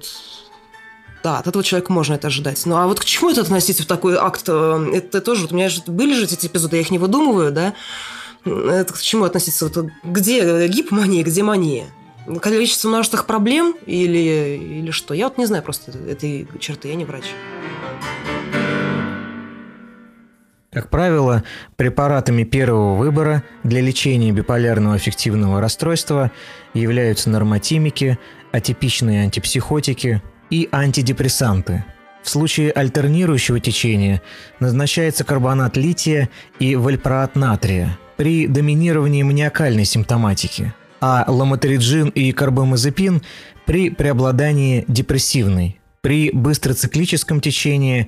да, от этого человека можно это ожидать. Ну, а вот к чему это относиться в такой акт? Э, это тоже, вот у меня же были же эти эпизоды, я их не выдумываю, да? Это к чему относиться? Вот, где гипомания, где мания? Количество множественных проблем или, или что? Я вот не знаю просто этой черты, я не врач. Как правило, препаратами первого выбора для лечения биполярного аффективного расстройства являются нормотимики, атипичные антипсихотики, и антидепрессанты. В случае альтернирующего течения назначается карбонат лития и вальпроат натрия при доминировании маниакальной симптоматики, а ламотериджин и карбамазепин при преобладании депрессивной. При быстроциклическом течении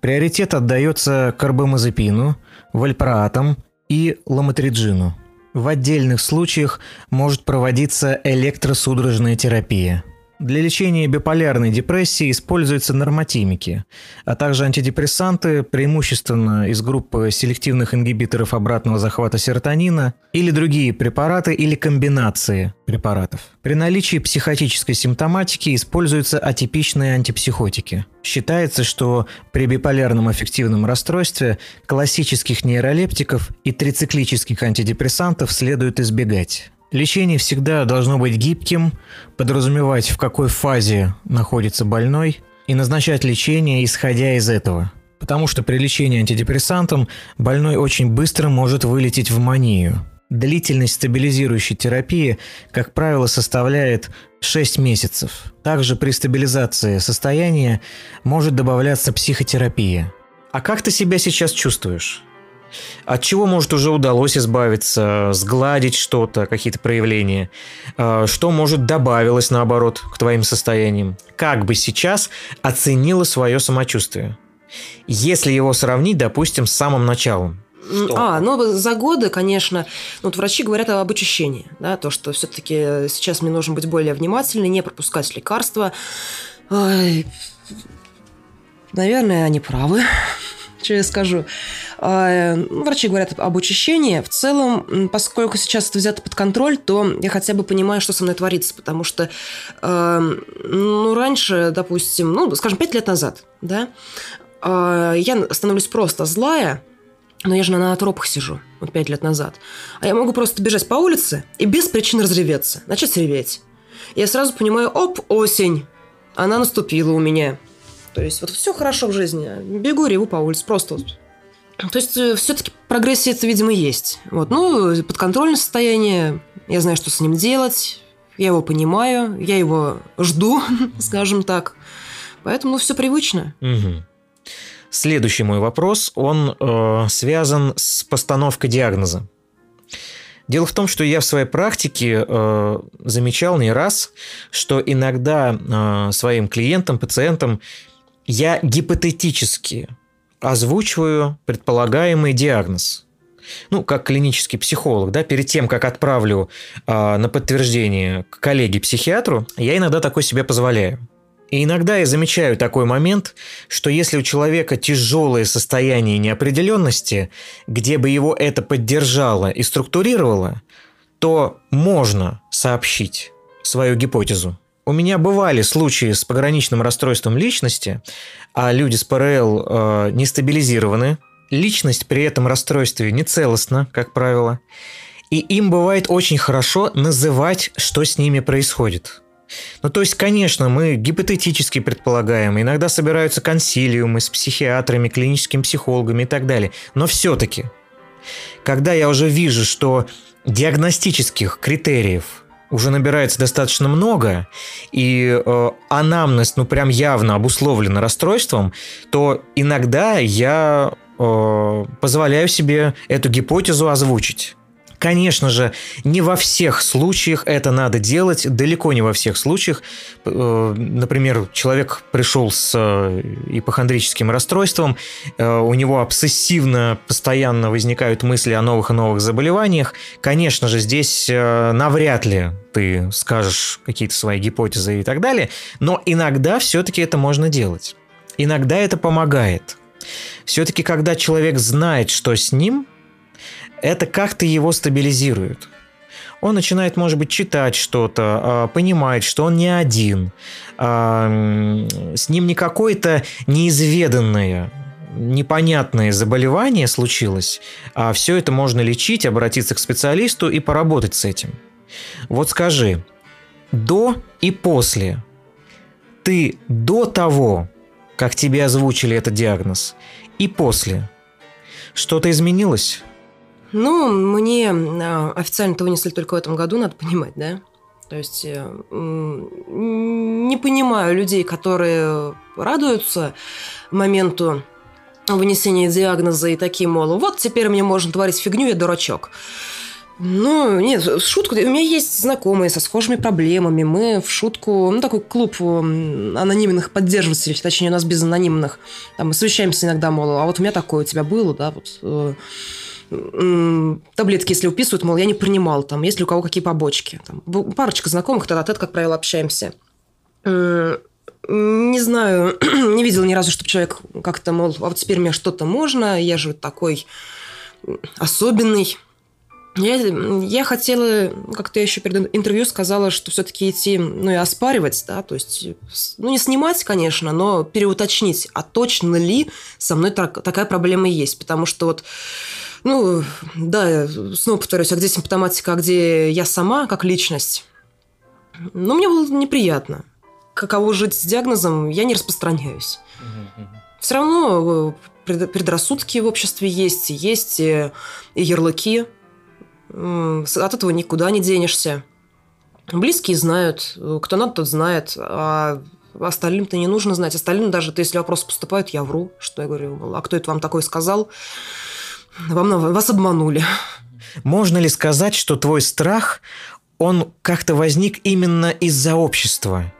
приоритет отдается карбамазепину, вальпроатам и ламотериджину. В отдельных случаях может проводиться электросудорожная терапия – для лечения биполярной депрессии используются нормотимики, а также антидепрессанты, преимущественно из группы селективных ингибиторов обратного захвата серотонина, или другие препараты или комбинации препаратов. При наличии психотической симптоматики используются атипичные антипсихотики. Считается, что при биполярном аффективном расстройстве классических нейролептиков и трициклических антидепрессантов следует избегать. Лечение всегда должно быть гибким, подразумевать, в какой фазе находится больной, и назначать лечение, исходя из этого. Потому что при лечении антидепрессантом больной очень быстро может вылететь в манию. Длительность стабилизирующей терапии, как правило, составляет 6 месяцев. Также при стабилизации состояния может добавляться психотерапия. А как ты себя сейчас чувствуешь? От чего, может, уже удалось избавиться, сгладить что-то, какие-то проявления? А, что, может, добавилось, наоборот, к твоим состояниям? Как бы сейчас оценила свое самочувствие? Если его сравнить, допустим, с самым началом. Что? А, ну за годы, конечно, вот врачи говорят об очищении, да, то, что все-таки сейчас мне нужно быть более внимательной, не пропускать лекарства. Ой, наверное, они правы что я скажу. А, ну, врачи говорят об очищении. В целом, поскольку сейчас это взято под контроль, то я хотя бы понимаю, что со мной творится, потому что, а, ну, раньше, допустим, ну, скажем, пять лет назад, да, а, я становлюсь просто злая, но я же на тропах сижу, вот пять лет назад. А я могу просто бежать по улице и без причин разреветься, начать реветь. Я сразу понимаю, оп, осень, она наступила у меня. То есть вот все хорошо в жизни. Бегу, реву по улице. Просто вот. То есть э, все-таки прогрессия это, видимо, есть. Вот. Ну, подконтрольное состояние. Я знаю, что с ним делать. Я его понимаю. Я его жду, скажем так. Поэтому ну, все привычно. Угу. Следующий мой вопрос, он э, связан с постановкой диагноза. Дело в том, что я в своей практике э, замечал не раз, что иногда э, своим клиентам, пациентам я гипотетически озвучиваю предполагаемый диагноз. ну, как клинический психолог, да, перед тем, как отправлю э, на подтверждение к коллеге-психиатру, я иногда такой себе позволяю. И иногда я замечаю такой момент, что если у человека тяжелое состояние неопределенности, где бы его это поддержало и структурировало, то можно сообщить свою гипотезу. У меня бывали случаи с пограничным расстройством личности, а люди с ПРЛ э, не стабилизированы. Личность при этом расстройстве не целостна, как правило. И им бывает очень хорошо называть, что с ними происходит. Ну, то есть, конечно, мы гипотетически предполагаем, иногда собираются консилиумы с психиатрами, клиническими психологами и так далее. Но все-таки, когда я уже вижу, что диагностических критериев уже набирается достаточно много, и э, анамнез, ну, прям явно обусловлена расстройством, то иногда я э, позволяю себе эту гипотезу озвучить. Конечно же, не во всех случаях это надо делать, далеко не во всех случаях. Э, например, человек пришел с э, ипохондрическим расстройством, э, у него обсессивно постоянно возникают мысли о новых и новых заболеваниях. Конечно же, здесь навряд ли ты скажешь какие-то свои гипотезы и так далее, но иногда все-таки это можно делать. Иногда это помогает. Все-таки, когда человек знает, что с ним – это как-то его стабилизирует. Он начинает, может быть, читать что-то, а, понимает, что он не один, а, с ним не какое-то неизведанное, непонятное заболевание случилось, а все это можно лечить, обратиться к специалисту и поработать с этим. Вот скажи, до и после, ты до того, как тебе озвучили этот диагноз, и после, что-то изменилось? Ну, мне а, официально-то вынесли только в этом году, надо понимать, да? То есть э, не понимаю людей, которые радуются моменту вынесения диагноза и такие, мол, вот теперь мне можно творить фигню, я дурачок. Ну, нет, шутку. У меня есть знакомые со схожими проблемами. Мы в шутку, ну, такой клуб анонимных поддерживателей, точнее, у нас без анонимных. Там мы совещаемся иногда, мол, а вот у меня такое у тебя было, да, вот э, таблетки, если уписывают, мол, я не принимал, там, есть ли у кого какие побочки. Там, парочка знакомых, тогда тет как правило, общаемся. Не знаю, не видел ни разу, чтобы человек как-то, мол, а вот теперь мне что-то можно, я же такой особенный. Я, я хотела, как-то я еще перед интервью сказала, что все-таки идти, ну и оспаривать, да, то есть, ну не снимать, конечно, но переуточнить, а точно ли со мной так, такая проблема есть, потому что вот ну, да, снова повторюсь, а где симптоматика, а где я сама, как личность? Ну, мне было неприятно. Каково жить с диагнозом, я не распространяюсь. Все равно э, предрассудки в обществе есть, есть и ярлыки. От этого никуда не денешься. Близкие знают, кто надо, тот знает, а остальным-то не нужно знать. Остальным даже, если вопросы поступают, я вру, что я говорю, а кто это вам такое сказал? Вам, вас обманули. Можно ли сказать, что твой страх, он как-то возник именно из-за общества?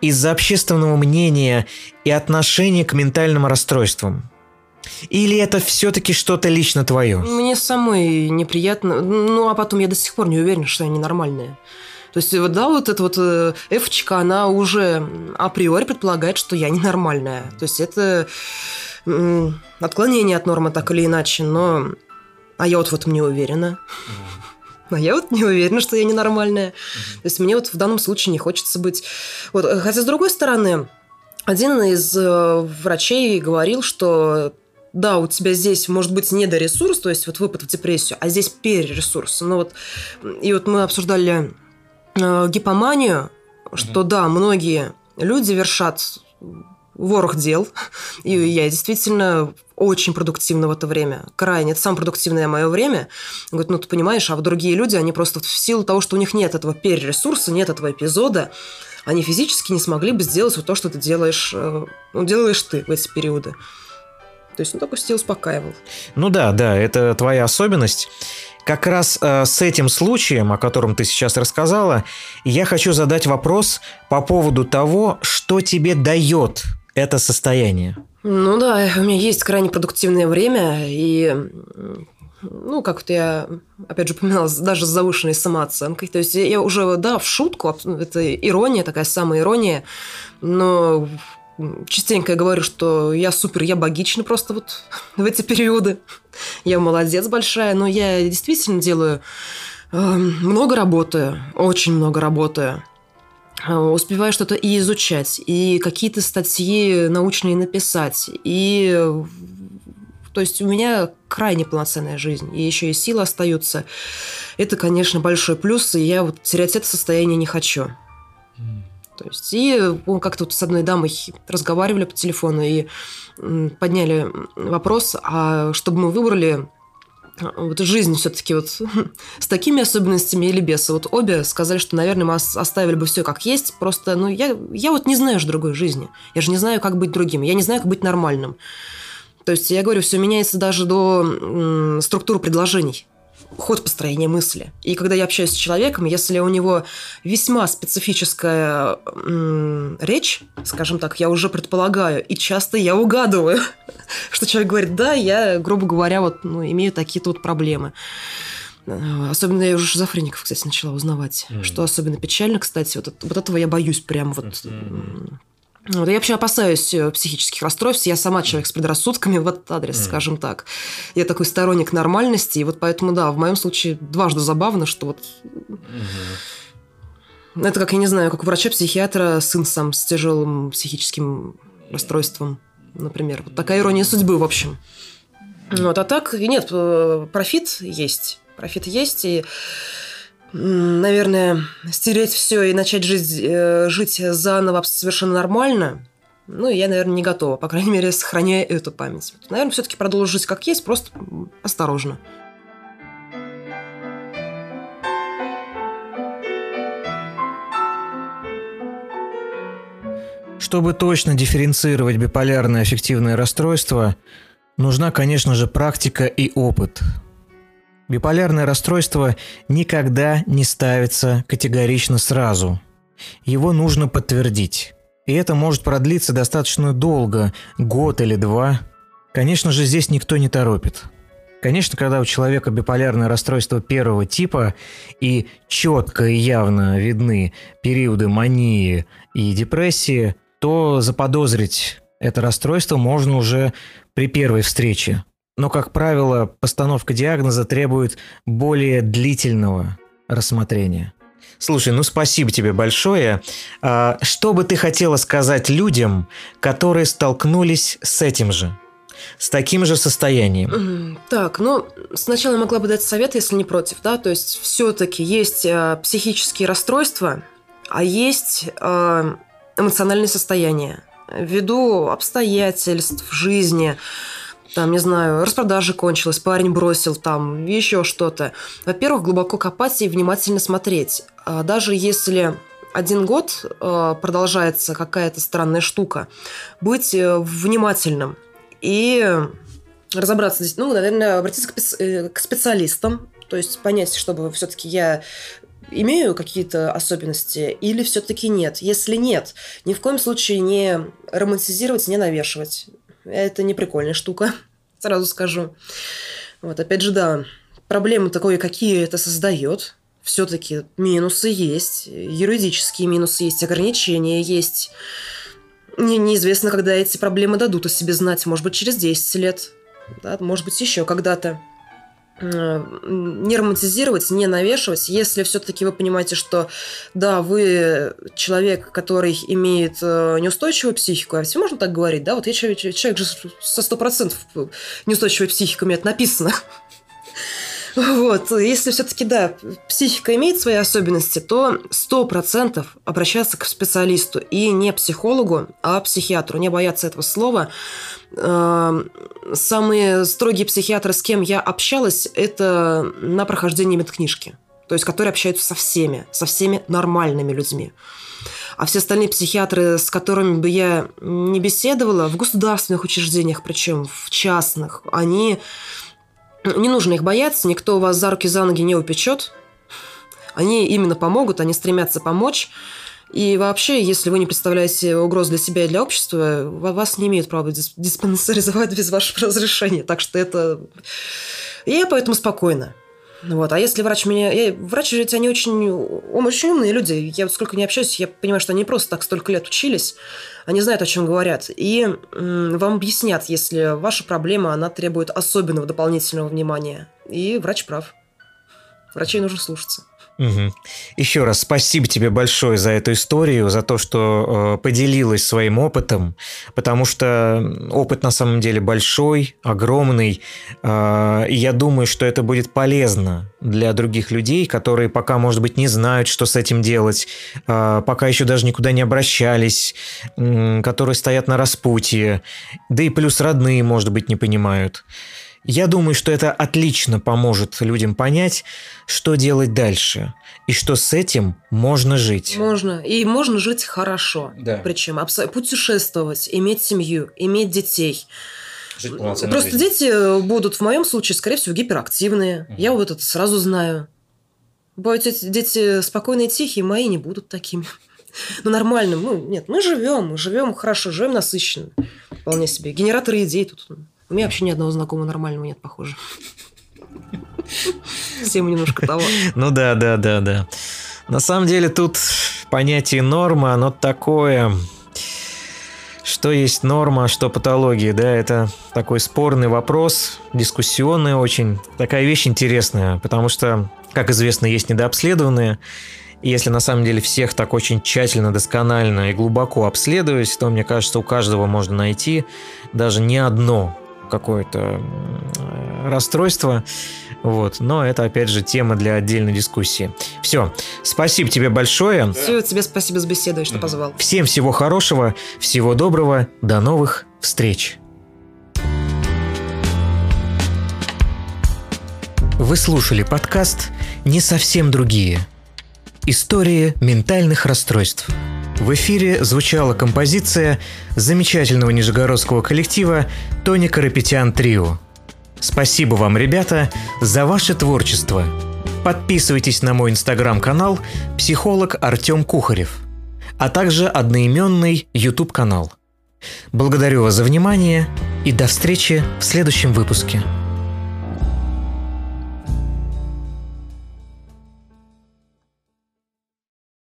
Из-за общественного мнения и отношения к ментальным расстройствам? Или это все-таки что-то лично твое? Мне самой неприятно. Ну, а потом я до сих пор не уверена, что я ненормальная. То есть, да, вот эта вот эфочка, она уже априори предполагает, что я ненормальная. То есть, это отклонение от нормы так или иначе, но... А я вот в этом не уверена. А я вот не уверена, что я ненормальная. То есть мне вот в данном случае не хочется быть... Вот. Хотя, с другой стороны, один из э, врачей говорил, что да, у тебя здесь может быть недоресурс, то есть вот выпад в депрессию, а здесь перересурс. Ну вот, и вот мы обсуждали э, гипоманию, что да, многие люди вершат ворох дел. И я действительно очень продуктивна в это время. Крайне. Это самое продуктивное мое время. Говорит, ну ты понимаешь, а вот другие люди, они просто в силу того, что у них нет этого перересурса, нет этого эпизода, они физически не смогли бы сделать вот то, что ты делаешь, э, ну, делаешь ты в эти периоды. То есть, ну, такой стиль успокаивал. Ну да, да, это твоя особенность. Как раз э, с этим случаем, о котором ты сейчас рассказала, я хочу задать вопрос по поводу того, что тебе дает это состояние. Ну да, у меня есть крайне продуктивное время, и ну, как-то я, опять же, упоминала, даже с завышенной самооценкой. То есть я уже, да, в шутку, это ирония, такая самая ирония, но частенько я говорю, что я супер, я богична просто вот в эти периоды. Я молодец большая, но я действительно делаю э, много работаю, очень много работаю. Э, успеваю что-то и изучать, и какие-то статьи научные написать, и то есть у меня крайне полноценная жизнь, и еще и силы остаются. Это, конечно, большой плюс, и я вот терять это состояние не хочу. То есть, и как-то вот с одной дамой разговаривали по телефону и подняли вопрос, а чтобы мы выбрали вот жизнь все-таки вот с такими особенностями или без. Вот обе сказали, что, наверное, мы оставили бы все как есть. Просто, ну, я, я вот не знаю же другой жизни. Я же не знаю, как быть другим. Я не знаю, как быть нормальным. То есть, я говорю, все меняется даже до м, структуры предложений ход построения мысли. И когда я общаюсь с человеком, если у него весьма специфическая м, речь, скажем так, я уже предполагаю, и часто я угадываю, что человек говорит, да, я, грубо говоря, вот, ну, имею такие-то вот проблемы. Особенно я уже шизофреников, кстати, начала узнавать. Mm. Что особенно печально, кстати, вот, вот этого я боюсь прям вот... Mm-hmm вот, я вообще опасаюсь э, психических расстройств. Я сама человек с предрассудками в этот адрес, mm. скажем так. Я такой сторонник нормальности. И вот поэтому, да, в моем случае дважды забавно, что вот... Mm-hmm. Это как, я не знаю, как у врача-психиатра сын сам с тяжелым психическим расстройством, например. Вот такая ирония судьбы, в общем. Вот, а так, нет, э, профит есть. Профит есть, и наверное, стереть все и начать жить, э, жить заново совершенно нормально, ну, я, наверное, не готова, по крайней мере, сохраняя эту память. Наверное, все-таки продолжу жить как есть, просто осторожно. Чтобы точно дифференцировать биполярное аффективное расстройство, нужна, конечно же, практика и опыт – Биполярное расстройство никогда не ставится категорично сразу. Его нужно подтвердить. И это может продлиться достаточно долго, год или два. Конечно же, здесь никто не торопит. Конечно, когда у человека биполярное расстройство первого типа и четко и явно видны периоды мании и депрессии, то заподозрить это расстройство можно уже при первой встрече но, как правило, постановка диагноза требует более длительного рассмотрения. Слушай, ну спасибо тебе большое. А, что бы ты хотела сказать людям, которые столкнулись с этим же? С таким же состоянием. Так, ну, сначала могла бы дать совет, если не против, да, то есть все-таки есть э, психические расстройства, а есть э, эмоциональное состояние. Ввиду обстоятельств жизни, там, не знаю, распродажа кончилась, парень бросил там, еще что-то. Во-первых, глубоко копать и внимательно смотреть. А даже если один год э, продолжается какая-то странная штука, быть э, внимательным и разобраться здесь, ну, наверное, обратиться к, э, к специалистам, то есть понять, чтобы все-таки я имею какие-то особенности или все-таки нет. Если нет, ни в коем случае не романтизировать, не навешивать. Это не прикольная штука, сразу скажу. Вот, опять же, да, проблемы такое, какие это создает. Все-таки минусы есть, юридические минусы есть, ограничения есть. Не, неизвестно, когда эти проблемы дадут о себе знать. Может быть, через 10 лет. Да, может быть, еще когда-то. Не романтизировать, не навешивать, если все-таки вы понимаете, что да, вы человек, который имеет э, неустойчивую психику, а все можно так говорить, да, вот я человек, человек же со сто процентов неустойчивой психикой, у меня это написано. Вот, если все-таки, да, психика имеет свои особенности, то сто процентов обращаться к специалисту и не психологу, а психиатру, не бояться этого слова, Эм, самые строгие психиатры, с кем я общалась, это на прохождении медкнижки. То есть, которые общаются со всеми, со всеми нормальными людьми. А все остальные психиатры, с которыми бы я не беседовала, в государственных учреждениях, причем в частных, они... Не нужно их бояться, никто вас за руки, за ноги не упечет. Они именно помогут, они стремятся помочь. И вообще, если вы не представляете угроз для себя и для общества, вас не имеют права диспансеризовать без вашего разрешения. Так что это я поэтому спокойна. Вот. А если врач меня... Врачи ведь они очень, очень умные люди. Я вот сколько не общаюсь, я понимаю, что они просто так столько лет учились. Они знают, о чем говорят. И м- вам объяснят, если ваша проблема, она требует особенного дополнительного внимания. И врач прав. Врачей нужно слушаться. Угу. Еще раз спасибо тебе большое за эту историю, за то, что э, поделилась своим опытом, потому что опыт на самом деле большой, огромный, э, и я думаю, что это будет полезно для других людей, которые пока, может быть, не знают, что с этим делать, э, пока еще даже никуда не обращались, э, которые стоят на распутье, да и плюс родные, может быть, не понимают. Я думаю, что это отлично поможет людям понять, что делать дальше и что с этим можно жить. Можно. И можно жить хорошо. Да. Причем путешествовать, иметь семью, иметь детей. Жить Просто жизнью. дети будут в моем случае, скорее всего, гиперактивные. Мгм. Я вот это сразу знаю. Бывают эти дети спокойные, тихие, мои не будут такими. Ну, нормально. Ну, нет, мы живем, мы живем хорошо, живем насыщенно. Вполне себе. Генераторы идей тут. У меня вообще ни одного знакомого нормального нет, похоже. Все мы немножко того. Ну да, да, да, да. На самом деле тут понятие норма, оно такое... Что есть норма, что патология, да, это такой спорный вопрос, дискуссионный очень. Такая вещь интересная, потому что, как известно, есть недообследованные. И если на самом деле всех так очень тщательно, досконально и глубоко обследовать, то, мне кажется, у каждого можно найти даже не одно какое-то м, расстройство. Вот. Но это, опять же, тема для отдельной дискуссии. Все. Спасибо тебе большое. Все, тебе спасибо за беседу, что позвал. Всем всего хорошего, всего доброго, до новых встреч. Вы слушали подкаст «Не совсем другие». Истории ментальных расстройств. В эфире звучала композиция замечательного нижегородского коллектива Тони Карапетян Трио. Спасибо вам, ребята, за ваше творчество. Подписывайтесь на мой инстаграм-канал «Психолог Артем Кухарев», а также одноименный YouTube-канал. Благодарю вас за внимание и до встречи в следующем выпуске.